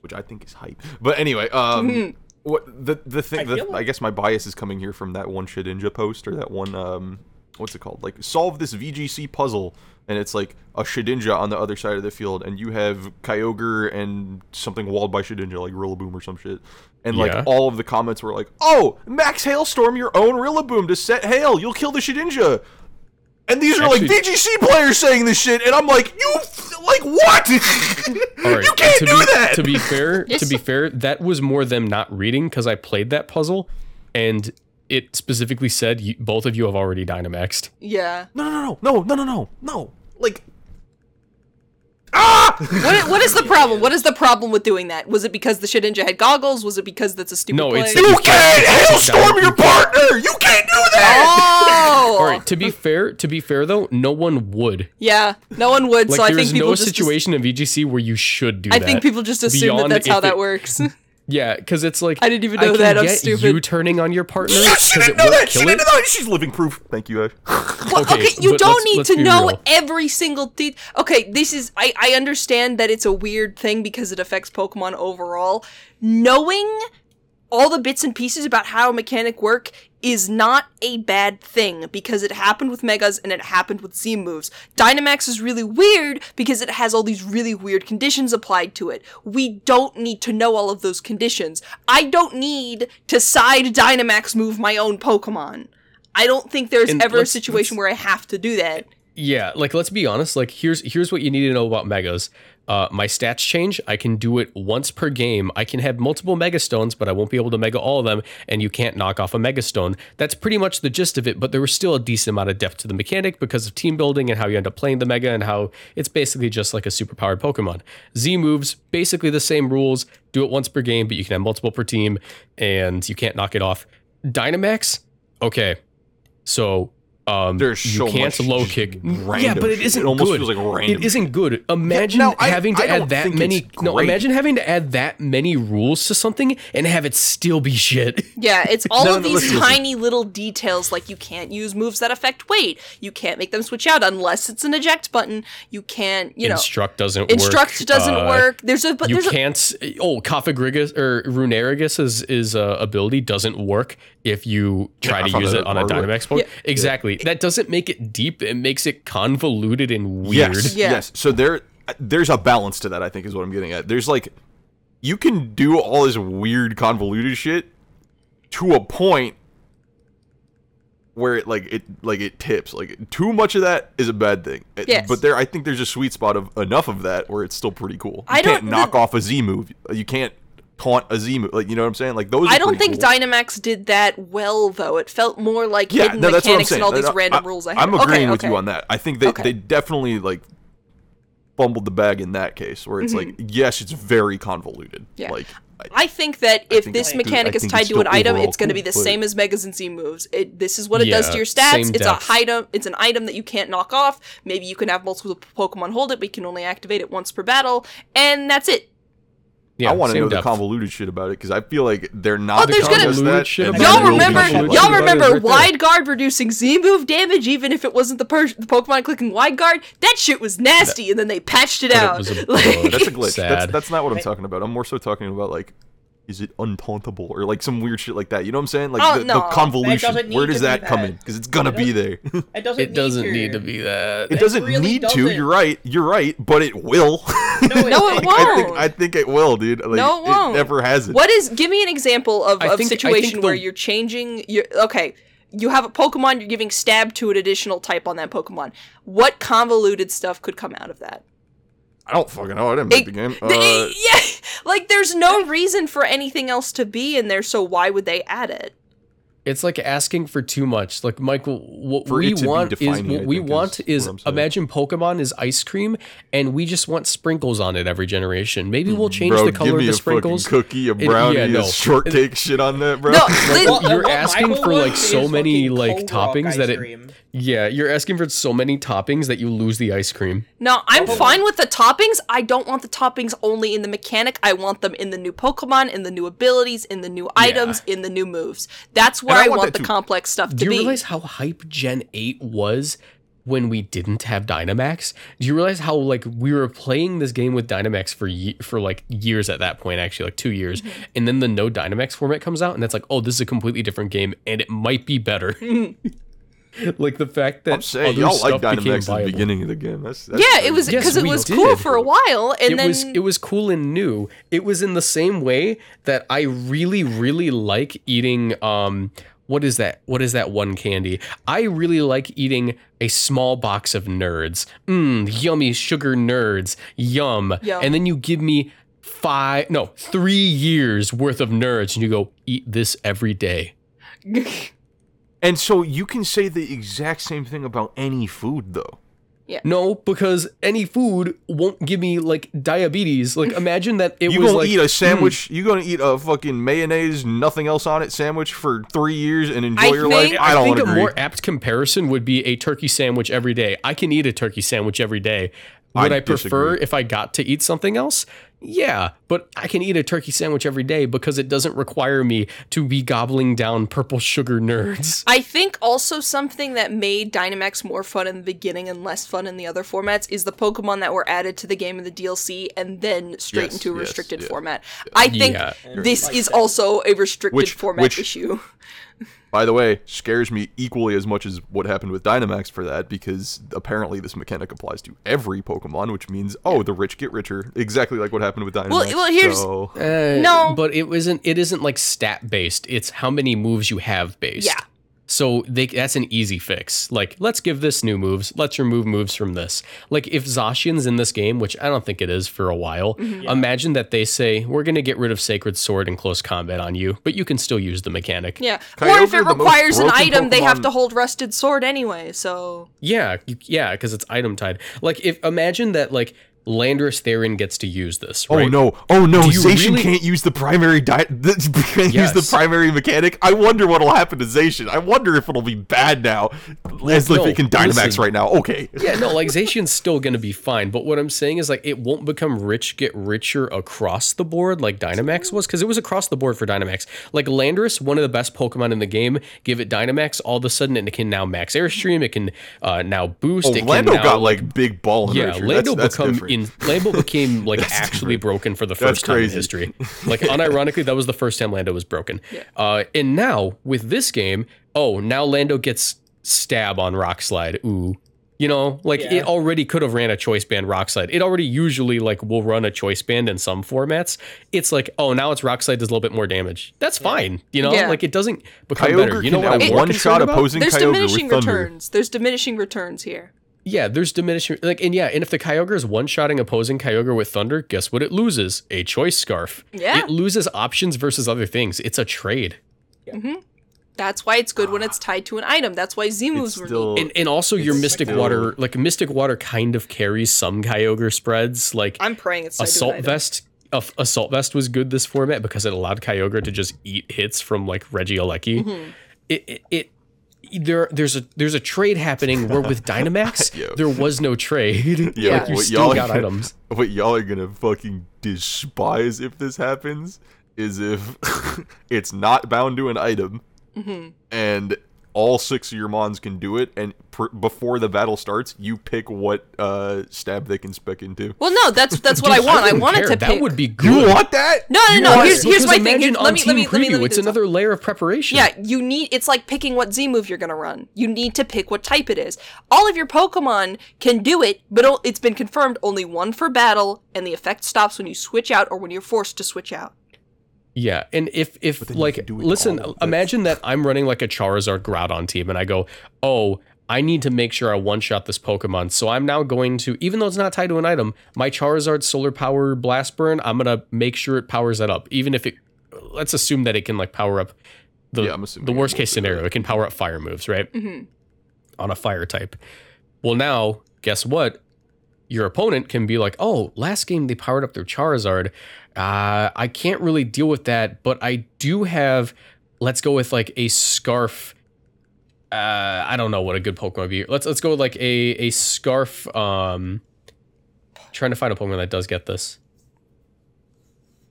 which I think is hype. But anyway, um, what the the thing? I the, like- I guess my bias is coming here from that one Shedinja post or that one um, what's it called? Like solve this VGC puzzle, and it's like a Shedinja on the other side of the field, and you have Kyogre and something walled by Shedinja, like Rillaboom or some shit. And like Yeah. all of the comments were like, "Oh, Max Hailstorm your own Rillaboom to set hail. You'll kill the Shedinja." And these are Actually, like VGC players saying this shit, and I'm like, you like what? right, you can't do be, that. To be fair, to be fair, that was more them not reading because I played that puzzle, and it specifically said you, both of you have already Dynamaxed. Yeah. No, no, no, no, no, no, no, no. Like ah! What, what is the problem? What is the problem with doing that? Was it because the Shedinja had goggles? Was it because that's a stupid No, play? it's- You can't hailstorm your partner. You can't do that. Oh, All right. To be fair, to be fair though, no one would. yeah, no one would. Like so I there's think people no just. situation in VGC where you should do I that. I think people just assume that that's how if that works. Yeah, because it's like I didn't even know can that, I'm get stupid. You turning on your partner she because it didn't know that. She didn't it. know that. She's living proof. Thank you, Ed. Well, Okay, okay, you don't let's- need let's to know real. every single de- Okay, this is I I understand that it's a weird thing because it affects Pokemon overall. Knowing all the bits and pieces about how a mechanic work is not a bad thing because it happened with Megas and it happened with Z moves. Dynamax is really weird because it has all these really weird conditions applied to it. We don't need to know all of those conditions. I don't need to side Dynamax move my own Pokemon. I don't think there's And ever a situation where I have to do that. Yeah, like let's be honest. Like here's here's what you need to know about megas. Uh, my stats change. I can do it once per game. I can have multiple mega stones, but I won't be able to mega all of them. And you can't knock off a mega stone. That's pretty much the gist of it. But there was still a decent amount of depth to the mechanic because of team building and how you end up playing the mega and how it's basically just like a superpowered Pokemon. Z moves basically the same rules. Do it once per game, but you can have multiple per team, and you can't knock it off. Dynamax, okay. So um, There's you so can't much low kick. random yeah, but it shit. isn't It almost good. feels like random It isn't good. Imagine no, I- having to I add that many. No, imagine having to add that many rules to something and have it still be shit. Yeah, it's all No, of no, these listen, listen. tiny little details like you can't use moves that affect weight. You can't make them switch out unless it's an eject button. You can't, you know, Instruct doesn't work. instruct work. doesn't Uh, work. There's a but You there's can't. Oh, Cofagrigus or Runerigus' is uh, ability doesn't work if you try I to use it on a hard way. Dynamax Pokemon. Yeah. Exactly. That doesn't make it deep. It makes it convoluted and weird. Yes, Yeah. yes. So there, there's a balance to that. I think is what I'm getting at. There's like, you can do all this weird convoluted shit to a point where it like it like it tips. Like too much of that is a bad thing. Yes. But there, I think there's a sweet spot of enough of that where it's still pretty cool. You I can't don't- knock the- off a Z move. You can't taunt a Z move. Like you know what I'm saying? Like those. I don't think cool. Dynamax did that well though. It felt more like yeah, hidden no, that's what I'm mechanics saying. and all these I- random I- rules. I had. I'm Okay, agreeing with okay. you on that. I think they, Okay. they definitely like fumbled the bag in that case, where it's like, yes, it's very convoluted. Mm-hmm. Yeah. Like, I, I think that if think this it's- mechanic I is tied to an item, it's going to be the but- same as Megas and Z moves. It, this is what it does to your stats. It's depth. a item. It's an item that you can't knock off. Maybe you can have multiple Pokemon hold it, but you can only activate it once per battle, and that's it. Yeah, I want to same know the convoluted shit about it because I feel like they're not. Oh, there's gonna- us Convoluted that, shit and about there Y'all will will be be remember? Y'all that. Right remember there. wide guard reducing Z move damage, even if it wasn't the, per- the Pokemon clicking wide guard. That shit was nasty, and then they patched it But it out. a Like- That's a glitch. That's, Sad. that's not what I'm talking about. I'm more so talking about like, is it untauntable or like some weird shit like that? You know what I'm saying? Like Oh, the, no. the convolution. doesn't Where does to be that come that. in? Because it's gonna It be there. It doesn't. It doesn't need need to be that. It doesn't really need to. doesn't. You're right. You're right. But it will. No, No, it won't. I think it will, dude. Like, No, it won't. never has it. What is? Give me an example of I of think- I situation where the- you're changing your. Okay, you have a Pokemon. You're giving stab to an additional type on that Pokemon. What convoluted stuff could come out of that? I don't fucking know. I didn't make It- the game. the- Uh, yeah, like there's no reason for anything else to be in there. So why would they add it? It's like asking for too much. Like Michael, what For we it to want is what we want is is, what I'm saying. imagine Pokemon is ice cream, and we just want sprinkles on it every generation. Maybe we'll change bro, the color give of the a sprinkles. cookie, a It- brownie, yeah, no. a shortcake shit on that, bro. No, Like, Well, you're what asking Michael for like so many like toppings that it. cream. Yeah, you're asking for so many toppings that you lose the ice cream. No, I'm Pokemon- fine with the toppings. I don't want the toppings only in the mechanic. I want them in the new Pokemon, in the new abilities, in the new items, in the new moves. That's where I I, want want the too. complex stuff to be. Do you be. realize how hype Gen 8 was when we didn't have Dynamax? Do you realize how like we were playing this game with Dynamax for ye- for like years at that point actually like 2 years Mm-hmm. and then the no Dynamax format comes out and it's like oh this is a completely different game and it might be better. like the fact that I'm saying other y'all stuff like became Dynamax at the beginning of the game. That's, that's yeah, it crazy. was Yes, because it was did. cool for a while, and it then was it was cool and new. It was in the same way that I really really like eating um what is that? What is that one candy? I really like eating a small box of nerds. Mmm, yummy sugar nerds. Yum. Yum. And then you give me five no, 3 years worth of nerds and you go eat this every day. And so you can say the exact same thing about any food, though. Yeah. No, because any food won't give me like diabetes. Like imagine that it You was gonna like eat a hmm. sandwich? You gonna eat a fucking mayonnaise, nothing else on it sandwich for three years and enjoy I your think- life? I don't think agree. a more apt comparison would be a turkey sandwich every day. I can eat a turkey sandwich every day. Would I I, prefer if I got to eat something else? Yeah, but I can eat a turkey sandwich every day because it doesn't require me to be gobbling down purple sugar nerds. I think also something that made Dynamax more fun in the beginning and less fun in the other formats is the Pokemon that were added to the game in the DLC and then straight Yes, into a yes, restricted yeah. format. I think Yeah. this is also a restricted Which- format which- issue. By the way, scares me equally as much as what happened with Dynamax for that because apparently this mechanic applies to every Pokemon, which means oh, the rich get richer, exactly like what happened with Dynamax. well, here's- so, Uh, No. but it isn't. It isn't like stat based. It's how many moves you have based. Yeah. So they, that's an easy fix. Like, let's give this new moves. Let's remove moves from this. Like, if Zacian's in this game, which I don't think it is for a while, Mm-hmm. imagine that they say, we're going to get rid of Sacred Sword in close combat on you, but you can still use the mechanic. Yeah. Kyogre, or if it requires an broken item, they have to hold Rusted Sword anyway, so. Yeah, yeah, because it's item tied. Like, if imagine that, like, Landorus Therian gets to use this, Oh no! Oh no! Do you really- can't use the primary di- can't use the primary mechanic. I wonder what'll happen to Zacian. I wonder if it'll be bad now, as if no, it can Dynamax listen. right now. Okay. Yeah, no, like Zacian's still gonna be fine, but what I'm saying is like it won't become rich get richer across the board like Dynamax was, because it was across the board for Dynamax. Like Landorus, one of the best Pokemon in the game, give it Dynamax, all of a sudden it can now max Airstream, it can uh, now boost. Oh, it Lando now, got like big ball. yeah. Lando that's, that's become different. In Lando became like That's actually different. broken for the That's first time in crazy. history. Like unironically, that was the first time Lando was broken. Uh, and now with this game, oh, now Lando gets stab on Rock Slide. Ooh. You know, like Yeah. it already could have ran a choice band rock slide. It already usually like will run a choice band in some formats. It's like, oh, now it's rock slide does a little bit more damage. That's fine. You know, Yeah. like it doesn't become Kyogre better. You know can what now I'm one shot about? opposing There's Kyogre diminishing with Thunder. returns. There's diminishing returns here. Yeah, there's diminishing like and yeah, and if the Kyogre is one-shotting opposing Kyogre with Thunder, guess what it loses? A choice scarf. Yeah. It loses options versus other things. It's a trade. Mm-hmm. That's why it's good when it's tied to an item. That's why Z moves were still neat. And and also your Mystic still- Water like Mystic Water kind of carries some Kyogre spreads. Like I'm praying it's tied to an Assault item. Vest uh, Assault Vest was good this format because it allowed Kyogre to just eat hits from like Regieleki. Mm-hmm. It, it it there there's a there's a trade happening where with Dynamax Yo. there was no trade. Yeah, like you what still y'all got are- items. What y'all are gonna fucking despise if this happens is if it's not bound to an item, Mm-hmm. and all six of your mons can do it, and pr- before the battle starts, you pick what uh, stab they can spec into. Well, no, that's that's what I want. I, wouldn't wanted care. to pick. that would be good. You want that? no, no, You no. Here's here's my thing. imagine Here- let me let me Team let me let Preview, me It's do this. another layer of preparation. Yeah, you need it's like picking what Z move you're gonna run. You need to pick what type it is. All of your Pokemon can do it, but it's been confirmed only one for battle, and the effect stops when you switch out or when you're forced to switch out. Yeah, and if if like can do it listen, imagine that I'm running like a Charizard Groudon team, and I go, oh, I need to make sure I one shot this Pokemon. So I'm now going to, even though it's not tied to an item, my Charizard Solar Power Blast Burn, I'm gonna make sure it powers that up, even if it. Let's assume that it can like power up the Yeah, I'm assuming the worst case scenario. It can power up fire moves, right? Mm-hmm. On a fire type. Well, now guess what? your opponent can be like, oh, last game they powered up their Charizard. Uh, I can't really deal with that, but I do have, let's go with like a Scarf. Uh, I don't know what a good Pokemon would be. Let's let's go with like a a Scarf. Um, trying to find a Pokemon that does get this.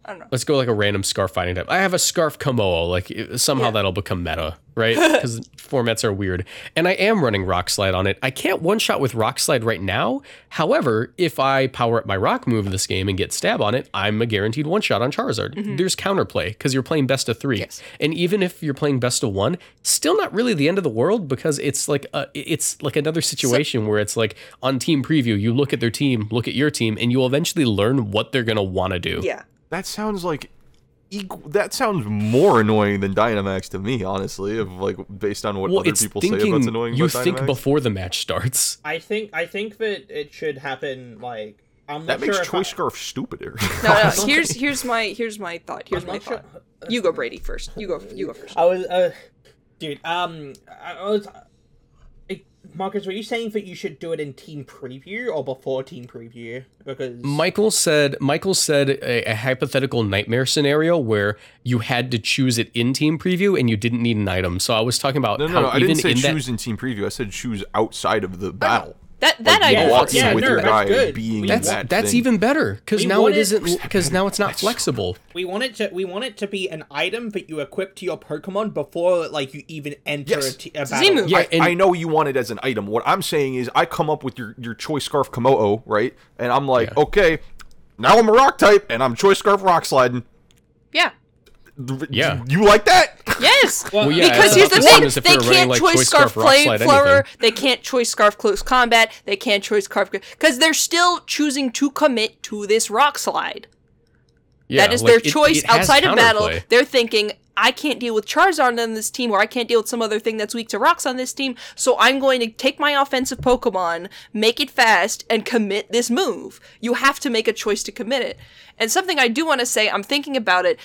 I don't know. Let's go like a random Scarf fighting type. I have a Scarf Komodo. Like somehow Yeah. that'll become meta, right? Because formats are weird. And I am running Rock Slide on it. I can't one shot with Rock Slide right now. However, if I power up my Rock move in this game and get stab on it, I'm a guaranteed one shot on Charizard. Mm-hmm. There's counterplay because you're playing best of three. Yes. And even if you're playing best of one, still not really the end of the world because it's like a, it's like another situation where it's like on team preview, you look at their team, look at your team, and you'll eventually learn what they're gonna want to do. Yeah. That sounds like equal, that sounds more annoying than Dynamax to me, honestly. Of like based on what Well, other it's people say thinking about annoying you about think Dynamax. before the match starts. I think I think that it should happen like I'm not that makes sure Choice I, Scarf stupider. No, no. Here's here's my here's my thought. Here's I'm my not sure- thought. You go, Brady, first. You go. You go first. I was uh dude, um I, I was I, Marcos, were you saying that you should do it in team preview or before team preview? Because Michael said Michael said a, a hypothetical nightmare scenario where you had to choose it in team preview and you didn't need an item. So I was talking about No, no, how no. I even didn't say in that choose in team preview. I said choose outside of the battle. That that Like, I yeah, walking yeah, with no, your that's guy good. being that's that that's thing. even better because now it it- isn't because now it's not flexible. we want it to we want it to be an item that you equip to your Pokemon before like you even enter Yes. a, t- a Z-move. battle. Yeah, I, and- I know you want it as an item. What I'm saying is, I come up with your your choice scarf Komodo, right? And I'm like, Yeah. okay, now I'm a rock type, and I'm choice scarf rock sliding. yeah. Yeah. you like that? Yes. Well, yeah, because as here's the opposite thing: they we were running, can't like, choice choice scarf scarf rock flower. They can't choice scarf close combat. They can't choice scarf because they're still choosing to commit to this rock slide. Yeah, that is like, their choice it has outside of battle. They're thinking, I can't deal with Charizard on this team, or I can't deal with some other thing that's weak to rocks on this team, so I'm going to take my offensive Pokemon, make it fast, and commit this move. You have to make a choice to commit it. And something I do want to say, I'm thinking about it.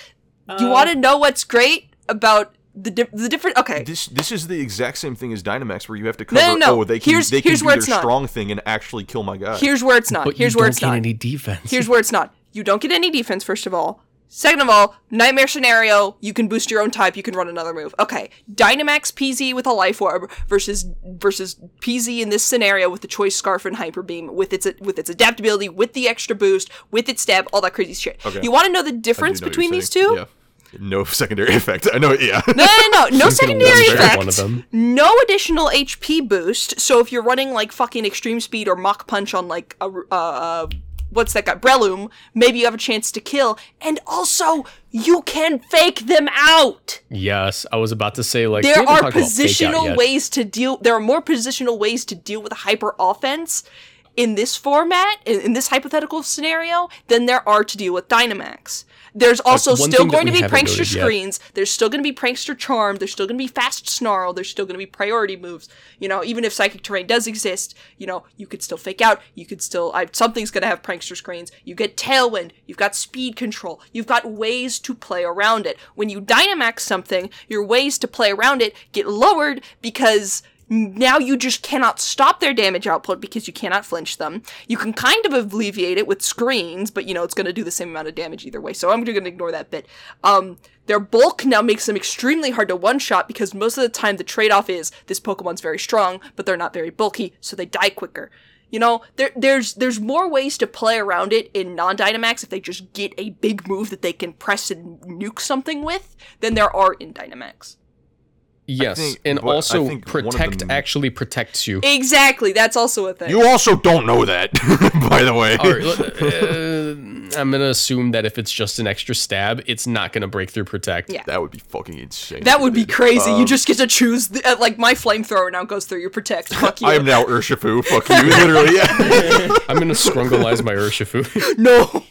You want to um, know what's great about the di- the different? Okay, This this is the exact same thing as Dynamax, where you have to No, cover. no, no. Oh, they can Here's- they can here's do where their it's not. strong thing and actually kill my guy. here's where it's not. But Here's you where don't it's get not. any defense. Here's where it's not. You don't get any defense, first of all. Second of all, nightmare scenario, you can boost your own type, you can run another move. Okay, Dynamax PZ with a life orb versus versus PZ in this scenario with the choice scarf and hyper beam with its with its adaptability, with the extra boost, with its stab, all that crazy shit. Okay. You want to know the difference know between these two? Yeah. No secondary effect. I know. Yeah. No, no, no, no secondary effect. one of them. No additional HP boost. So if you're running like fucking extreme speed or mach punch on like a uh what's that guy Breloom, maybe you have a chance to kill. And also, you can fake them out. Yes, I was about to say like There are talked about fake out positional ways to deal. There are more positional ways to deal with hyper offense in this format, in, in this hypothetical scenario, than there are to deal with Dynamax. There's also one still going to be prankster noted yet. screens. There's still going to be prankster charm. There's still going to be fast snarl. There's still going to be priority moves. You know, even if psychic terrain does exist, you know, you could still fake out. You could still, I, something's going to have prankster screens. You get tailwind. You've got speed control. You've got ways to play around it. When you Dynamax something, your ways to play around it get lowered because now you just cannot stop their damage output because you cannot flinch them. You can kind of alleviate it with screens, but you know it's going to do the same amount of damage either way. So I'm going to ignore that bit. Um, their bulk now makes them extremely hard to one shot because most of the time the trade off is this Pokemon's very strong, but they're not very bulky, so they die quicker. You know, there, there's there's more ways to play around it in non-Dynamax if they just get a big move that they can press and nuke something with than there are in Dynamax. Yes, think- and also think one of protect them- actually protects you. Exactly, that's also a thing. You also don't know that, by the way. All right, uh, I'm gonna assume that if it's just an extra stab, it's not gonna break through protect. Yeah. That would be fucking insane. That would be crazy. you Um, just get to choose. The, uh, like my flamethrower now goes through your protect. Fuck you. I am now Urshifu. Fuck you, literally. Yeah. I'm gonna scrungleize my Urshifu. no.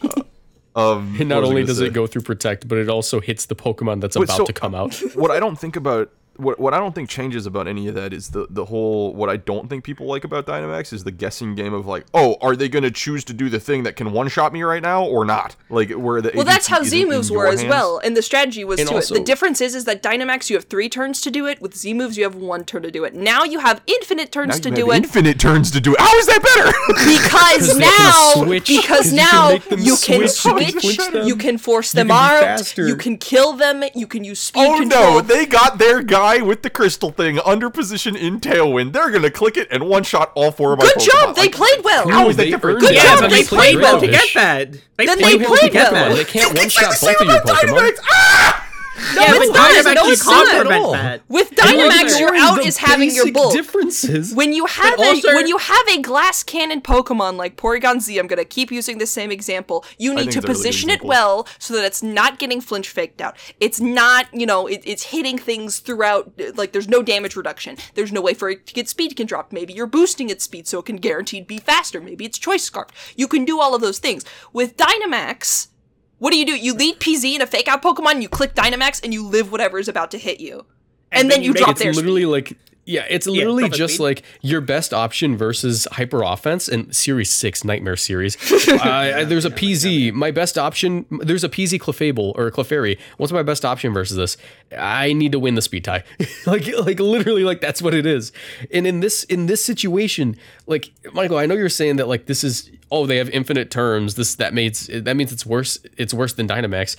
Um, And not what was I only does say? it go through protect, but it also hits the Pokemon that's But about so- to come out. what I don't think about what what I don't think changes about any of that is the the whole what I don't think people like about Dynamax is the guessing game of like, oh, are they gonna choose to do the thing that can one shot me right now or not? Like where the Well, that's how Z moves your were as well, and the strategy was And to it. The difference is, is that Dynamax you have three turns to do it. With Z moves you have one turn to do it. Now you have infinite turns Now to you do have it infinite turns to do it. How is that better? because now switch- because 'cause you can now you can switch, you can switch, switch them. you can force them can out, faster. you can kill them, you can use speed oh control. no, they got their guy with the crystal thing under position in Tailwind. They're gonna click it and one shot all four of my Good Pokemon. job, they Like, played well. How is that they different? earned Good it. job, Yeah, they played well. to get that. They Then played they well played get well. They can't one shot same both of your about Pokemon. Dynamax. Ah! No, Yeah, it's not. No, it's not. at all. With Dynamax, You're Dynamax, ignoring your out is having your basic bulk. differences. When you have a also- when you have a glass cannon Pokemon like Porygon Z, I'm gonna keep using the same example. You need to it's a really position it well so that it's not getting flinch faked out. It's not, you know, it, it's hitting things throughout. Like there's no damage reduction. There's no way for it to get speed can drop. Maybe you're boosting its speed so it can guaranteed be faster. Maybe it's choice scarf. You can do all of those things with Dynamax. What do you do? You lead PZ in a fake out Pokemon, you click Dynamax, and you live whatever is about to hit you. And, then, you, make drop it's their literally like Yeah, it's literally profit just speed. like your best option versus hyper offense and Series 6 Nightmare Series. uh, there's a PZ. My best option, there's a PZ Clefable or Clefairy. What's my best option versus this? I need to win the speed tie. like like literally like that's what it is. And in this in this situation, like Michael, I know you're saying that like this is oh, they have infinite terms. This that means that means it's worse it's worse than Dynamax.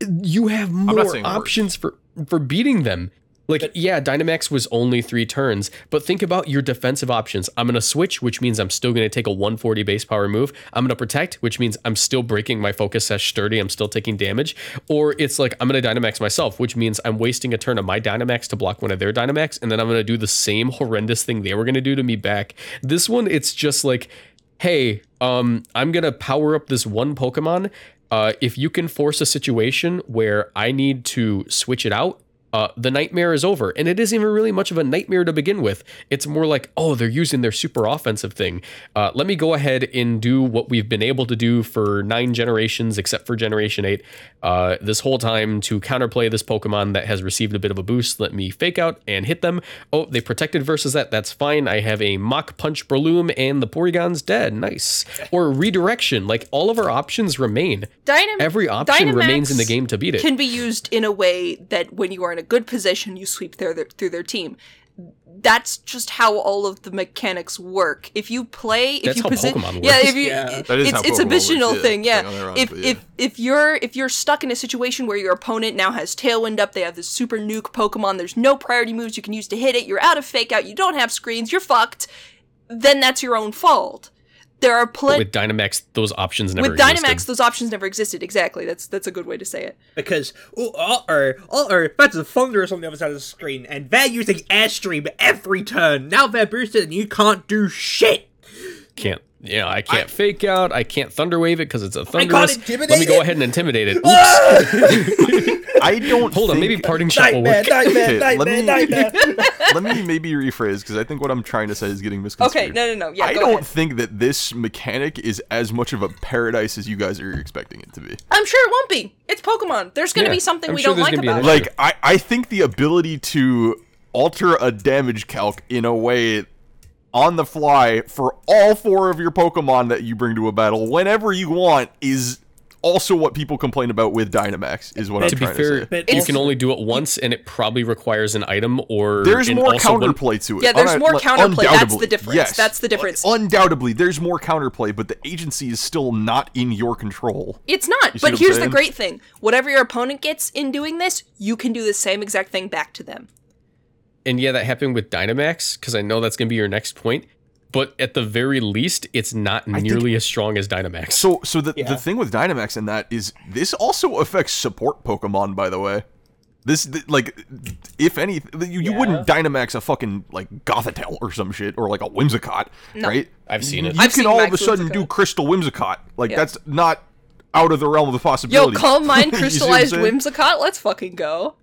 You have more saying worse. options for for beating them. Like, yeah, Dynamax was only three turns, but think about your defensive options. I'm going to switch, which means I'm still going to take a 140 base power move. I'm going to protect, which means I'm still breaking my focus sash sturdy. I'm still taking damage. Or it's like, I'm going to Dynamax myself, which means I'm wasting a turn of my Dynamax to block one of their Dynamax, and then I'm going to do the same horrendous thing they were going to do to me back. This one, it's just like, hey, um, I'm gonna power up this one Pokemon. Uh, if you can force a situation where I need to switch it out, uh, the nightmare is over. And it isn't even really much of a nightmare to begin with. It's more like, oh, they're using their super offensive thing. Uh, let me go ahead and do what we've been able to do for nine generations, except for Generation 8, uh, this whole time to counterplay this Pokemon that has received a bit of a boost. Let me fake out and hit them. Oh, they protected versus that. That's fine. I have a Mach Punch Breloom and the Porygon's dead. Nice. Or redirection. Like all of our options remain. Dynam- Every option Dynamax remains in the game to beat it. Can be used in a way that when you are in a good position, you sweep their, their, through their team. That's just how all of the mechanics work. If you play, if That's you how posi- Pokemon yeah, works. if you, Yeah. That is it's it's a Pokemon works, visional yeah. thing, yeah. Like, if ironically, yeah. if if you're if you're stuck in a situation where your opponent now has Tailwind up, they have this super nuke Pokemon. There's no priority moves you can use to hit it. You're out of fake out. You don't have screens. You're fucked. Then that's your own fault. There are plenty. with Dynamax, those options never With Dynamax, existed. those options never existed. Exactly. That's that's a good way to say it. because oh, all our all our that's a Thundurus on the other side of the screen, and they're using airstream every turn. Now they're boosted, and you can't do shit. can't yeah i can't fake out i can't thunder wave it because it's a can't Thundurus let me go ahead and intimidate it Oops. I don't hold on maybe parting shot will work nightmare, Okay, let me- nightmare. Let me maybe rephrase because I think what I'm trying to say is getting misconstrued. Okay, no, no, no. Yeah, I go don't ahead. think that this mechanic is as much of a paradise as you guys are expecting it to be. I'm sure it won't be. It's Pokemon. There's gonna Yeah, be something I'm we sure don't like gonna be an about it. Like I, I think the ability to alter a damage calc in a way on the fly for all four of your Pokemon that you bring to a battle whenever you want is also what people complain about with Dynamax is what I'm to be trying fair to say. But you also- can only do it once and it probably requires an item or There's more also when- counterplay to it. Yeah, there's Unna- more like, counterplay. That's the difference. Yes. That's the difference. Undoubtedly, there's more counterplay, but the agency is still not in your control. It's not. But what I'm here's the great thing: whatever your opponent gets in doing this, you can do the same exact thing back to them. And yeah that happened with dynamax because i know that's going to be your next point but at the very least it's not nearly as strong as dynamax So, so the Yeah. the thing with Dynamax and that is this also affects support Pokemon. By the way, this th- like if any, you, you wouldn't Dynamax a fucking like Gothitelle or some shit or like a Whimsicott, right? I've seen it. You I've can seen all of a sudden Whimsicott. do Crystal Whimsicott. Like Yeah. that's not out of the realm of the Yo, possibility. calm mind You see what I'm crystallized saying? Whimsicott. Let's fucking go.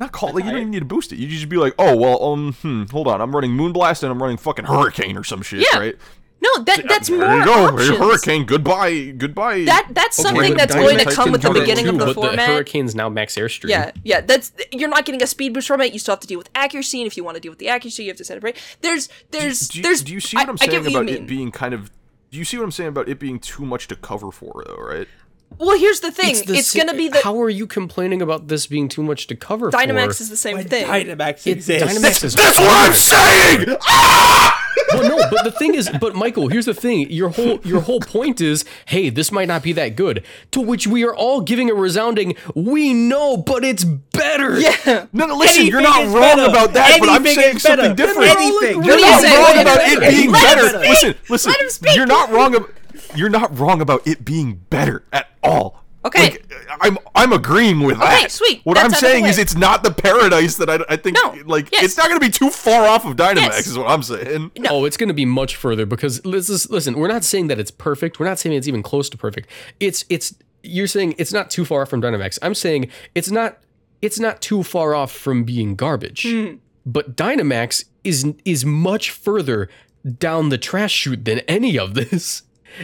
Not call like you don't even need to boost it. You just be like, oh well, um, hmm, hold on, I'm running Moonblast and I'm running fucking Hurricane or some shit, Yeah. right? No, that that's more There you go, options. Hurricane. Goodbye, goodbye. That that's something that's Dynamax going to come with the beginning of the but format. the hurricane's now max airstream Yeah, yeah. That's you're not getting a speed boost from it. You still have to deal with accuracy, and if you want to deal with the accuracy, you have to set it right. There's, there's, do you, there's. do you see what I'm I get saying what you about it being kind of? Do you see what I'm saying about it being too much to cover for, though? Right? Well, here's the thing. the It's, sa- gonna be the how are you complaining about this being too much to cover Dynamax for is the same When thing. Dynamax It- exists. Dynamax is the same thing. That's what I'm saying. Ah! well, no, but the thing is, but Michael, here's the thing. Your whole your whole point is, hey, this might not be that good. To which we are all giving a resounding, we know, but it's better. yeah. No, no, listen, you're not wrong better. about that, but I'm saying is better. something different. Anything. You're not wrong about it being better. speak. Listen, listen. Let him speak. You're not wrong about. You're not wrong about it being better at all. Okay. Like, uh, I'm I'm agreeing with Okay, that. sweet. What That's I'm out of the saying is it's not the paradise that I, I think No. like Yes. it's not going to be too far off of Dynamax Yes. is what I'm saying. Oh, it's going to be much further because this is, listen, we're not saying that it's perfect. We're not saying it's even close to perfect. It's it's you're saying it's not too far off from Dynamax. I'm saying it's not it's not too far off from being garbage. Hmm. But Dynamax is is much further down the trash chute than any of this.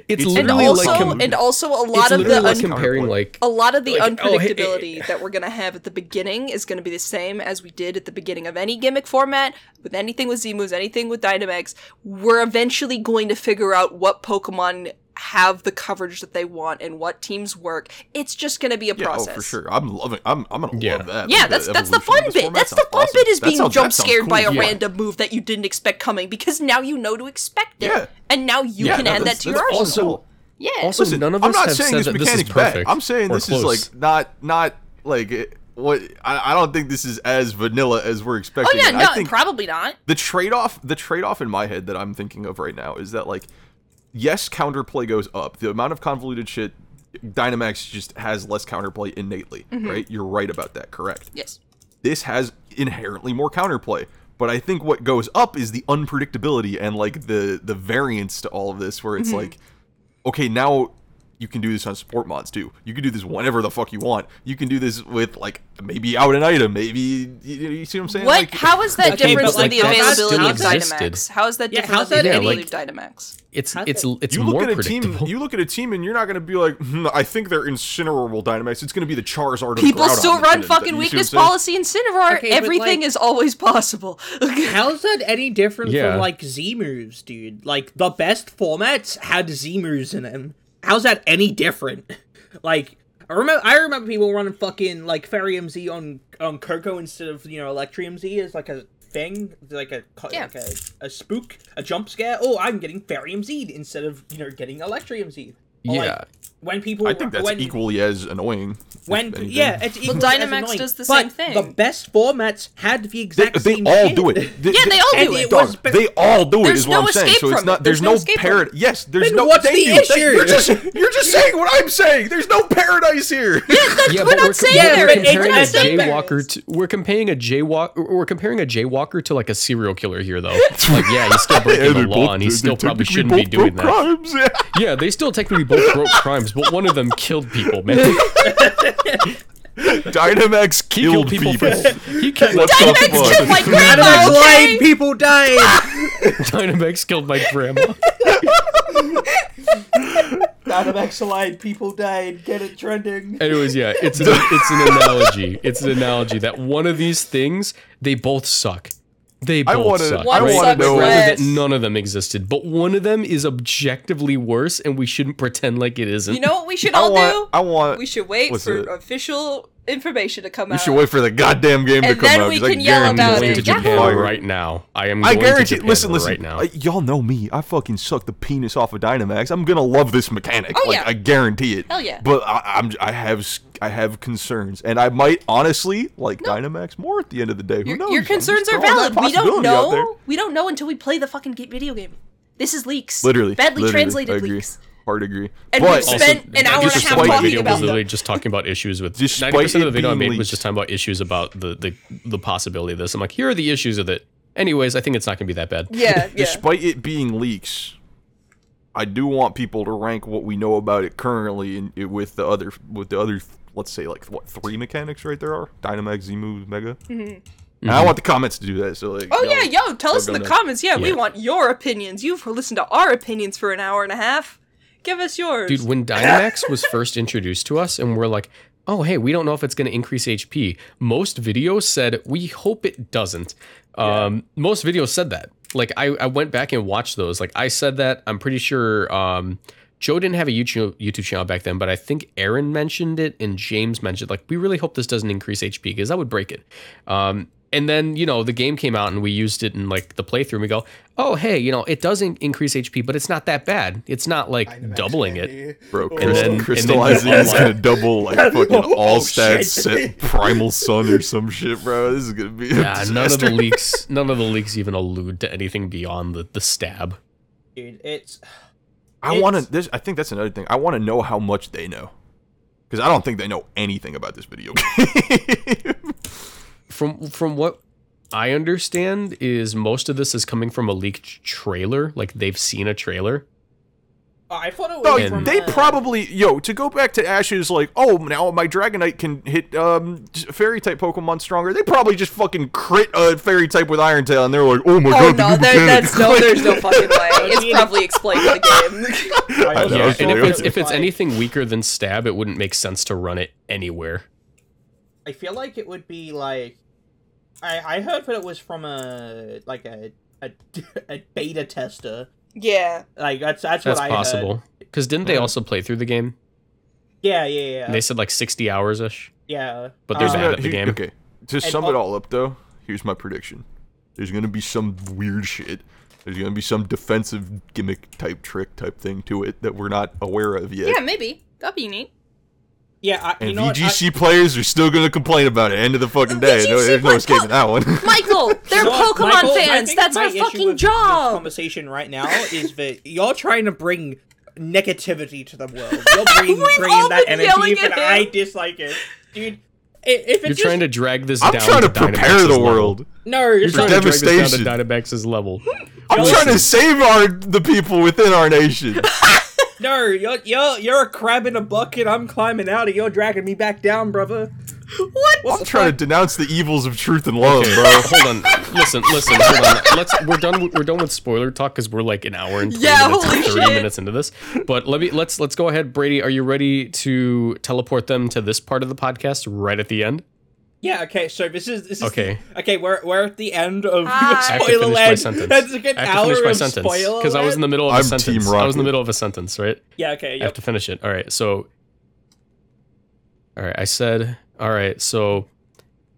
It's, It's and also like com- and also a lot of the like un- comparing like a lot of the Like, oh, hey, unpredictability that we're going to have at the beginning is going to be the same as we did at the beginning of any gimmick format with anything with Z moves, anything with Dynamax. We're eventually going to figure out what Pokemon have the coverage that they want and what teams work. It's just going to be a Yeah, process. oh, for sure. I'm loving. I'm. I'm gonna Yeah. love that. Yeah, Like, that's that's the fun bit. That's the fun awesome. bit is That being sounds- jump sounds scared by a. Yeah. random move that you didn't expect coming because now you know to expect it. Yeah. And now you Yeah, can no, add that to your that's arsenal. awesome. yeah. also Listen, none of I'm us not have saying said this that this is mechanic's perfect. bad. I'm saying or this is like not not like it- what I, I don't think this is as vanilla as we're expecting. Oh yeah, no, I think probably not. the trade off the trade off in my head that I'm thinking of right now is that like yes, counterplay goes up. The amount of convoluted shit Dynamax just has less counterplay innately, Mm-hmm. right? You're right about that, correct? Yes. this has inherently more counterplay. But I think what goes up is the unpredictability and like the the variance to all of this, where it's like, okay, now you can do this on support mods too. You can do this whenever the fuck you want. You can do this with like maybe out an item, maybe you, you see what I'm saying? What? Like, how is that Okay, different than like, the that availability of. Dynamax? How is that Yeah, different how's than the that any- availability of Dynamax? It's How- it's it's you more look at a team. You look at a team, and you're not going to be like, hmm, I think they're incinerable Dynamax. It's going to be the Charizard. of People Groudon still run fucking you see weakness policy Incineroar. Okay, Everything like- is always possible. How's that any different Yeah. from like Z moves, dude? Like the best formats had Z moves in them. How's that any different? Like I remember, I remember people running fucking like Fairy Z on on Koko instead of you know Electrium Z as like a thing, like a Yeah. like a, a spook, a jump scare. Oh, I'm getting Fairy Z instead of you know getting Electrium Z. Or, like, Yeah. when people I think that's when, equally as annoying. when yeah, it's equally as Dynamax annoying. does the But same thing. The best formats had the they, exact they same all shit. do it. They, Yeah, they all do it it. Dog, was- they all do it. There's Is what I'm saying. So it's not. There's, There's no no escape from parad. Yes, there's Then no. what's thank the you, issue? You're just you're just saying what I'm saying. There's no paradise here. yeah, we're but not we're, saying we're there is. comparing a It's not saying there jaywalker is. to we're comparing a jaywalk we're comparing a jaywalker to like a serial killer here though. like yeah, he's still breaking the law and he still probably shouldn't be doing that. Yeah. Yeah, they still technically both broke crimes, but one of them killed people, man. Dynamax He killed, killed people. people. For, he killed What the Dynamax fuck? killed my grandma. Dynamax grandma. lied, Okay. people died. Dynamax killed my grandma. Dynamax lied, people died. Get it trending. Anyways, yeah, it's an, it's an analogy. It's an analogy that one of these things they both suck. They I both wanna- suck. One right? sucks know- Rather less. that none of them existed, but one of them is objectively worse, and we shouldn't pretend like it isn't. You know what we should I all want. do? I want. we should wait for it? official information to come We out. should wait for the goddamn game to come then out. we 'cause I can yell guarantee I'm about going it. to Japan fire. right now. I am. I Going guarantee. To Japan listen, listen. Right now. uh, y'all know me. I fucking suck the penis off of Dynamax. I'm gonna love this mechanic. Oh, like yeah. I guarantee it. Hell yeah. But I, I'm. I have. s- I have concerns, and I might honestly like Dynamax more at the end of the day. Who Your, knows? your I'm concerns are valid. We don't possibility out there. know. We don't know until we play the fucking video game. This is leaks. Literally, badly literally, translated leaks. Hard agree. And but we've spent an hour and a half talking video about was them. literally just talking about issues with Despite ninety percent of the video I being made was just talking about issues about the the the possibility of this. I'm like, here are the issues of it. Anyways, I think it's not going to be that bad. Yeah, yeah. despite it being leaks, I do want people to rank what we know about it currently in, it with the other with the other let's say like what three mechanics right there are Dynamax, Z moves, Mega. And I want the comments to do that. So like, Mm-hmm. Oh yeah, yo, tell us in the nuts. comments. Yeah, we want your opinions. You've listened to our opinions for an hour and a half. Give us yours. Dude, when Dynamax was first introduced to us, and we're like, oh, hey, we don't know if it's going to increase HP. Most videos said, we hope it doesn't. Um, most videos said that. Like, I, I went back and watched those. Like, I said that. I'm pretty sure um, Joe didn't have a YouTube, YouTube channel back then, but I think Aaron mentioned it and James mentioned, like, we really hope this doesn't increase HP because that would break it. Um, and then, you know, the game came out and we used it in like the playthrough and we go, oh, hey, you know, it doesn't increase HP, but it's not that bad. It's not like doubling it. Bro, And crystal, then- and then crystallizing you is gonna double like fucking all Oh, stats shit. set primal sun or some shit, bro. This is gonna be a Yeah, none of the leaks, none of the leaks even allude to anything beyond the, the stab. Dude, it's I want to. This I think that's another thing. I want to know how much they know, because I don't think they know anything about this video game. From from what I understand, is most of this is coming from a leaked trailer. Like they've seen a trailer. I thought it was No, they probably yo to go back to Ash's like oh now my Dragonite can hit um fairy type Pokemon stronger. They probably just fucking crit a fairy type with Iron Tail and they're like oh my Oh god no, the new there, that's no, there's no fucking way. It's probably explained in the game. I I know, Yeah, and if it's if it's anything weaker than stab, it wouldn't make sense to run it anywhere. I feel like it would be like I I heard that it was from a like a a, a beta tester. yeah, Like that's that's, That's what I heard. possible. Because didn't they also play through the game? Yeah, yeah, yeah. And they said like sixty hours ish. yeah. But they're Um, bad at the game. Okay, to And sum al- it all up though, here's my prediction. There's gonna be some weird shit. There's gonna be some defensive gimmick type trick type thing to it that we're not aware of yet. yeah, maybe that'd be neat. Yeah, I, you And know what? I- VGC players are still gonna complain about it. End of the fucking day. No, VGC there's no play- escaping that one. Michael, they're You know Pokemon Michael, I fans. think That's my our issue fucking with This job. conversation right now is that you're trying to bring negativity to the world. You're bringing, We've bringing all that been energy, yelling but I dislike it, dude. i- If You're it's trying just, to drag this I'm down trying to to prepare Dynamax's the level. world. no, you're You're trying trying to. to drag this down to Dynamax's level. I'm Listen. trying to save our the people within our nation. No, you're you're you're a crab in a bucket. I'm climbing out, and you're dragging me back down, brother. What? What I'm the trying fuck? to denounce the evils of truth and love, Okay, bro. hold on. Listen, listen, hold on. Let's we're done with, we're done with spoiler talk because we're like an hour and 20 Yeah, minutes, holy 30 shit. minutes into this. But let me let's let's go ahead. Brady, are you ready to teleport them to this part of the podcast right at the end? Yeah. Okay. So this is this is Okay. okay. We're we're at the end of Hi. I have to spoiler my land. sentence. That's a good I have to hour finish my of sentence spoiler because I was in the middle of I'm a sentence. Team I was in the middle of a sentence, right? Yeah. Okay. I have to finish it. All right. So, all right. I said, all right. So,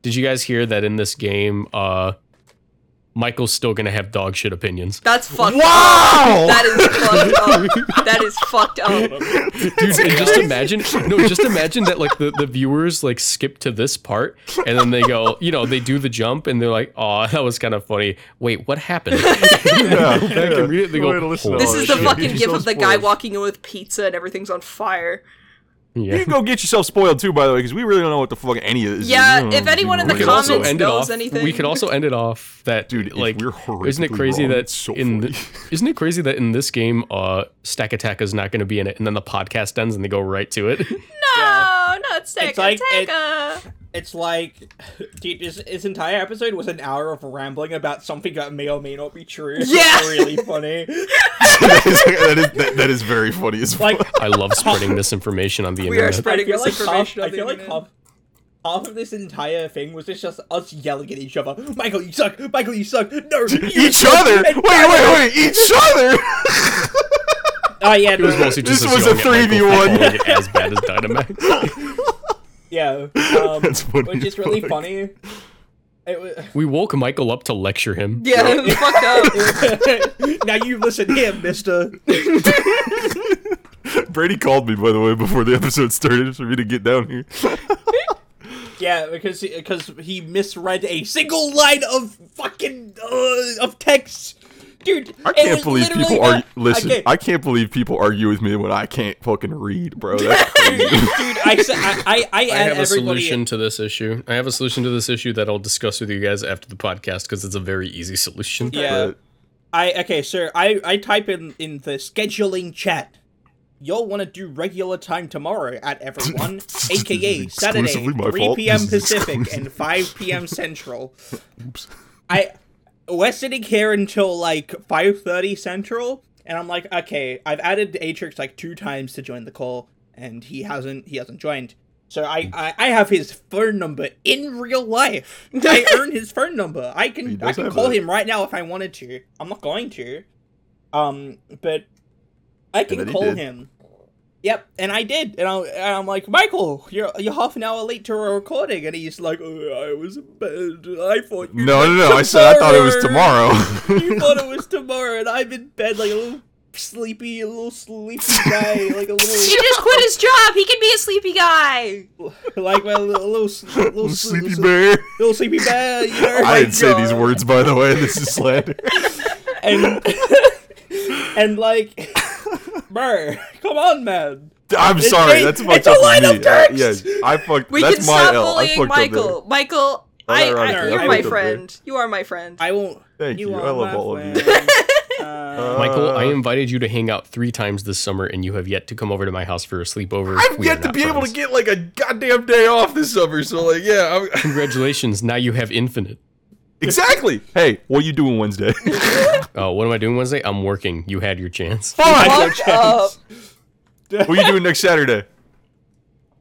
did you guys hear that in this game, uh, Michael's still gonna have dog shit opinions? That's fucked Wow! up. That is fucked up. That is fucked up. Dude, and just imagine, no, just imagine that like the, the viewers like skip to this part and then they go, you know, they do the jump and they're like, oh, that was kind of funny. Wait, what happened? Yeah, Go back and it. They go, listen This is the shit. fucking Get gif of the guy walking in with pizza and everything's on fire. You can go get yourself spoiled too, by the way, because we really don't know what the fuck any of this is. Yeah, We if anyone in the We we're comments end it knows off. anything. We could also end it off that, Dude, like, we're isn't it crazy wrong, that so in funny. the, isn't it crazy that in this game, uh, Stack Attack is not going to be in it, and then the podcast ends and they go right to it. No, not Stack It's like- it- Sega. It's like, dude, this, this entire episode was an hour of rambling about something that may or may not be true. It's Yeah. really funny. that, is, that, is, that, that is very funny as Like, fuck. I love spreading misinformation on the We are internet. spreading I feel this like half, I on the feel like internet. half, half of this entire thing was just, just us yelling at each other. Michael, you suck. Michael, you suck. No, you Each suck." other? Wait, And wait, wait! Each other! Oh yeah, It was no, mostly just This was a yelling at Michael 3v1. for calling it as bad as Dynamax. Yeah. Um, That's funny Which as is really fuck. funny. It was, we woke Michael up to lecture him. Yeah, it's fucked up. now you listen here, Mister. Brady called me, by the way, before the episode started for me to get down here. Yeah, because because he misread a single line of fucking uh, of text, dude. I can't believe literally people a- argue. Listen, okay, I can't believe people argue with me when I can't fucking read, bro. That's crazy. dude. I I I, I, I have a everybody. solution to this issue. I have a solution to this issue that I'll discuss with you guys after the podcast because it's a very easy solution. Yeah. But I okay, sir. I I type in in the scheduling chat. You'll want to do regular time tomorrow at everyone, aka Saturday, 3 fault. p.m. Pacific and 5 p.m. Central. Oops. I we're sitting here until like 5:30 Central, and I'm like, okay, I've added Atrix like two times to join the call, and he hasn't he hasn't joined. So I, I, I have his phone number in real life. I earn his phone number. I can I can call that. him right now if I wanted to. I'm not going to. Um, but I can call him. Yep, and I did, and, I, and I'm like, Michael, you're you're half an hour late to a recording, and he's like, oh, I was in bed. I thought you No, no, meant no. I said I thought it was tomorrow. you thought it was tomorrow, and I'm in bed like a little sleepy, a little sleepy guy, like a little. He just quit his job. He can be a sleepy guy. like my little, little, little, Little sleepy little, bear. little sleepy bear. You know, I my didn't say these words, by the way. This is slander. and and like, bro, come on, man. I'm It's sorry. a- That's fucked it's a up line of of me. text. Uh, yes, I fucked. We that's can my stop L. I bullying fucked. Michael. Michael, I, I, I you're fucked my friend. You are my friend. I won't. Thank you. are I love my all of you. Uh, Michael, I invited you to hang out three times this summer, and you have yet to come over to my house for a sleepover. I've We yet to not be able to get like a goddamn day off this summer. So like, yeah, I'm, Congratulations! Now you have infinite. Exactly. Hey, what are you doing Wednesday? Oh, what am I doing Wednesday? I'm working. You had your chance. Fine. Fuck up. what are you doing next Saturday?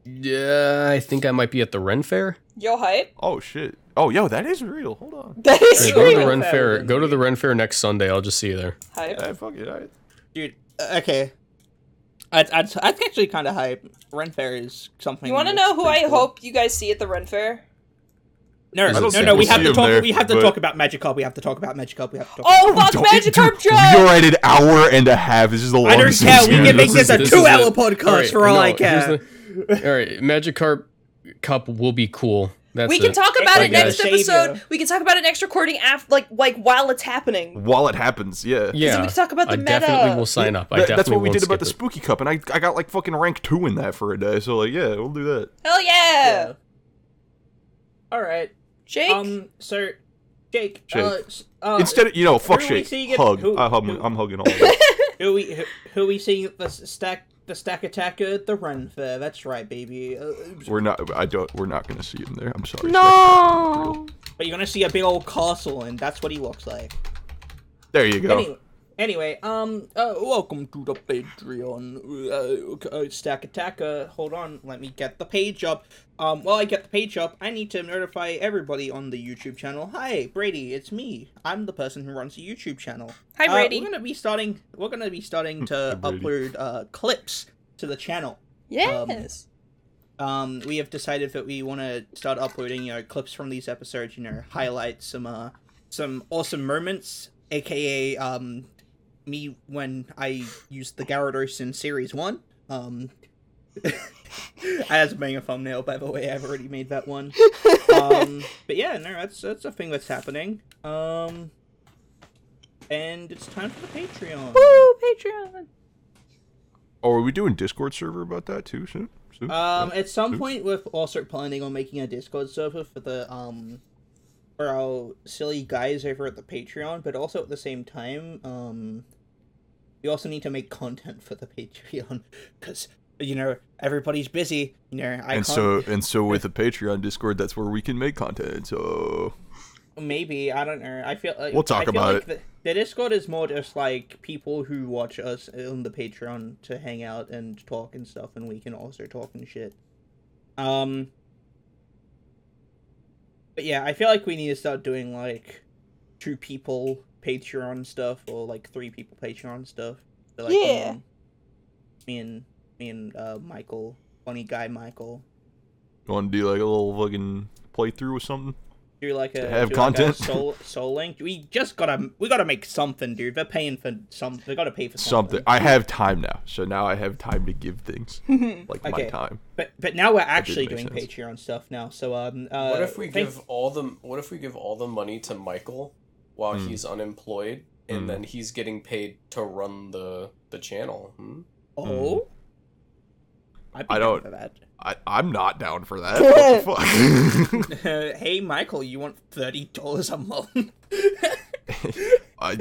Yeah, I think I might be at the Ren Fair. Yo, hype. Oh shit. Oh, yo, that is real. Hold on. That is Yeah, go to the real. Ren Fair Fair. Go to the Ren Fair next Sunday. I'll just see you there. Hype. Hey, fuck it. I, dude. uh, Okay. I'd, I'd, I'd actually kind of hype. Ren Fair is something. You want to know who pretty I cool. hope you guys see at the Ren Fair? No, no, no, no. We have see to him talk. there, we have to but- talk about Magikarp. We have to talk about Magikarp. We have to talk. Oh, about fuck Don't- Magikarp We joke! are at an hour and a half. This is the longest. I don't care. We can make This this is- a two-hour it. podcast Alright, for all no, I care. the- All right, Magikarp Cup will be cool. That's we can it. talk about Hey, it guys. next Savior. episode. We can talk about it next recording after, like, like while it's happening. While it happens, yeah. Yeah, we can talk about the I definitely will sign up. I that's what we did about the Spooky Cup, and I I got like fucking rank two in that for a day. So like, yeah, we'll do that. Hell yeah, All right. Jake. Um. So, Jake. Jake. Uh, uh, Instead, of, you know, fuck Jake. are we shake, seeing hug. who- I hug who- I'm hugging all of them. who we who, who we seeing the stack the stack attacker the Ren Fair? That's right, baby. Uh, We're not. I don't. We're not gonna see him there. I'm sorry. no. but you're gonna see a big old castle, and that's what he looks like. There you go. Anyway, anyway, um, uh, welcome to the Patreon. Uh, uh, Stack Attacker. Hold on, let me get the page up. Um, while I get the page up, I need to notify everybody on the YouTube channel. Hi, Brady, it's me. I'm the person who runs the YouTube channel. Hi, Uh, Brady. we're gonna be starting. We're gonna be starting to Hi, upload uh clips to the channel. yes. Um, we have decided that we want to start uploading, you know, clips from these episodes. You know, highlight some uh some awesome moments, aka um me when I used the Gyarados in Series One. Um, as being a thumbnail, by the way, I've already made that one. Um, but yeah, no, that's that's a thing that's happening. Um, and it's time for the Patreon. Woo, Patreon. Oh, are we doing Discord server about that too soon? soon? Um, Yeah. at some Soon? point, we're also planning on making a Discord server for the um, for our silly guys over at the Patreon, but also at the same time, um, we also need to make content for the Patreon because you know everybody's busy. You know, I and can't. so and so with the Patreon Discord, that's where we can make content. So Maybe I don't know. I feel like We'll talk I about like it. The, the Discord is more just like people who watch us on the Patreon to hang out and talk and stuff, and we can also talk and shit. Um. But yeah, I feel like we need to start doing like two people Patreon stuff or like three people Patreon stuff. So, like, Yeah. um, me and me and uh, Michael, funny guy Michael, you want to do like a little fucking playthrough or something? do like a To have do like a content? soul soul link. We just gotta we gotta make something, dude. They're paying for some. They gotta pay for Something. something. I have time now, so now I have time to give things like my Okay. time. But but now we're actually doing sense. Patreon stuff now. So um. Uh, What if we thank- give all the What if we give all the money to Michael while Hmm. he's unemployed, and Hmm. then he's getting paid to run the the channel? Hmm? Oh. I'd be I don't- for that. I I'm not down for that. What the fuck? hey Michael, you want thirty dollars a month? I,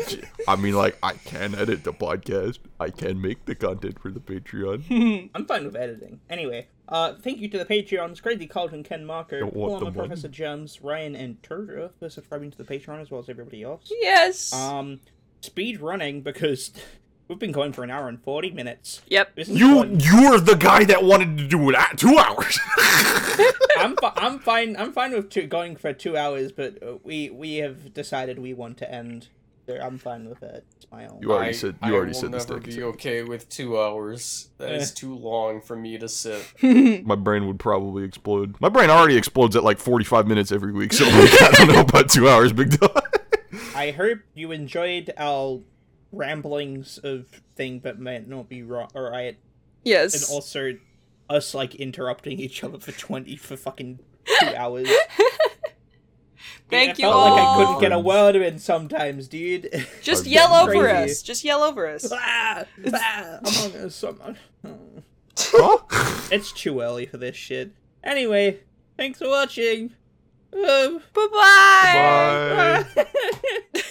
I mean, like, I can edit the podcast. I can make the content for the Patreon. I'm fine with editing. Anyway, uh, thank you to the Patreons, Crazy Carlton, Ken Marco, Don't want former the money. Professor Gems, Ryan, and Turja for subscribing to the Patreon as well as everybody else. Yes. Um, speed running because we've been going for an hour and forty minutes. yep. You fun. you're the guy that wanted to do it at two hours. I'm fi- I'm fine. I'm fine with two, going for two hours, but uh, we we have decided we want to end. So I'm fine with it. It's my own. You already I, said- I you already will said the never steak is be okay. okay with two hours. That is Eh. too long for me to sit. My brain would probably explode. My brain already explodes at like 45 minutes every week, so like, I don't know about two hours, big dog. I hope you enjoyed our ramblings of thing, but might not be right. All right, Yes. and also us like interrupting each other for twenty for fucking two hours. Thank you. I you felt like I couldn't get a word in sometimes, dude. Just yell over crazy. us. Just yell over us. ah, ah, Among Us. Among- Huh? It's too early for this shit. Anyway, thanks for watching. Uh, Bye-bye. Bye.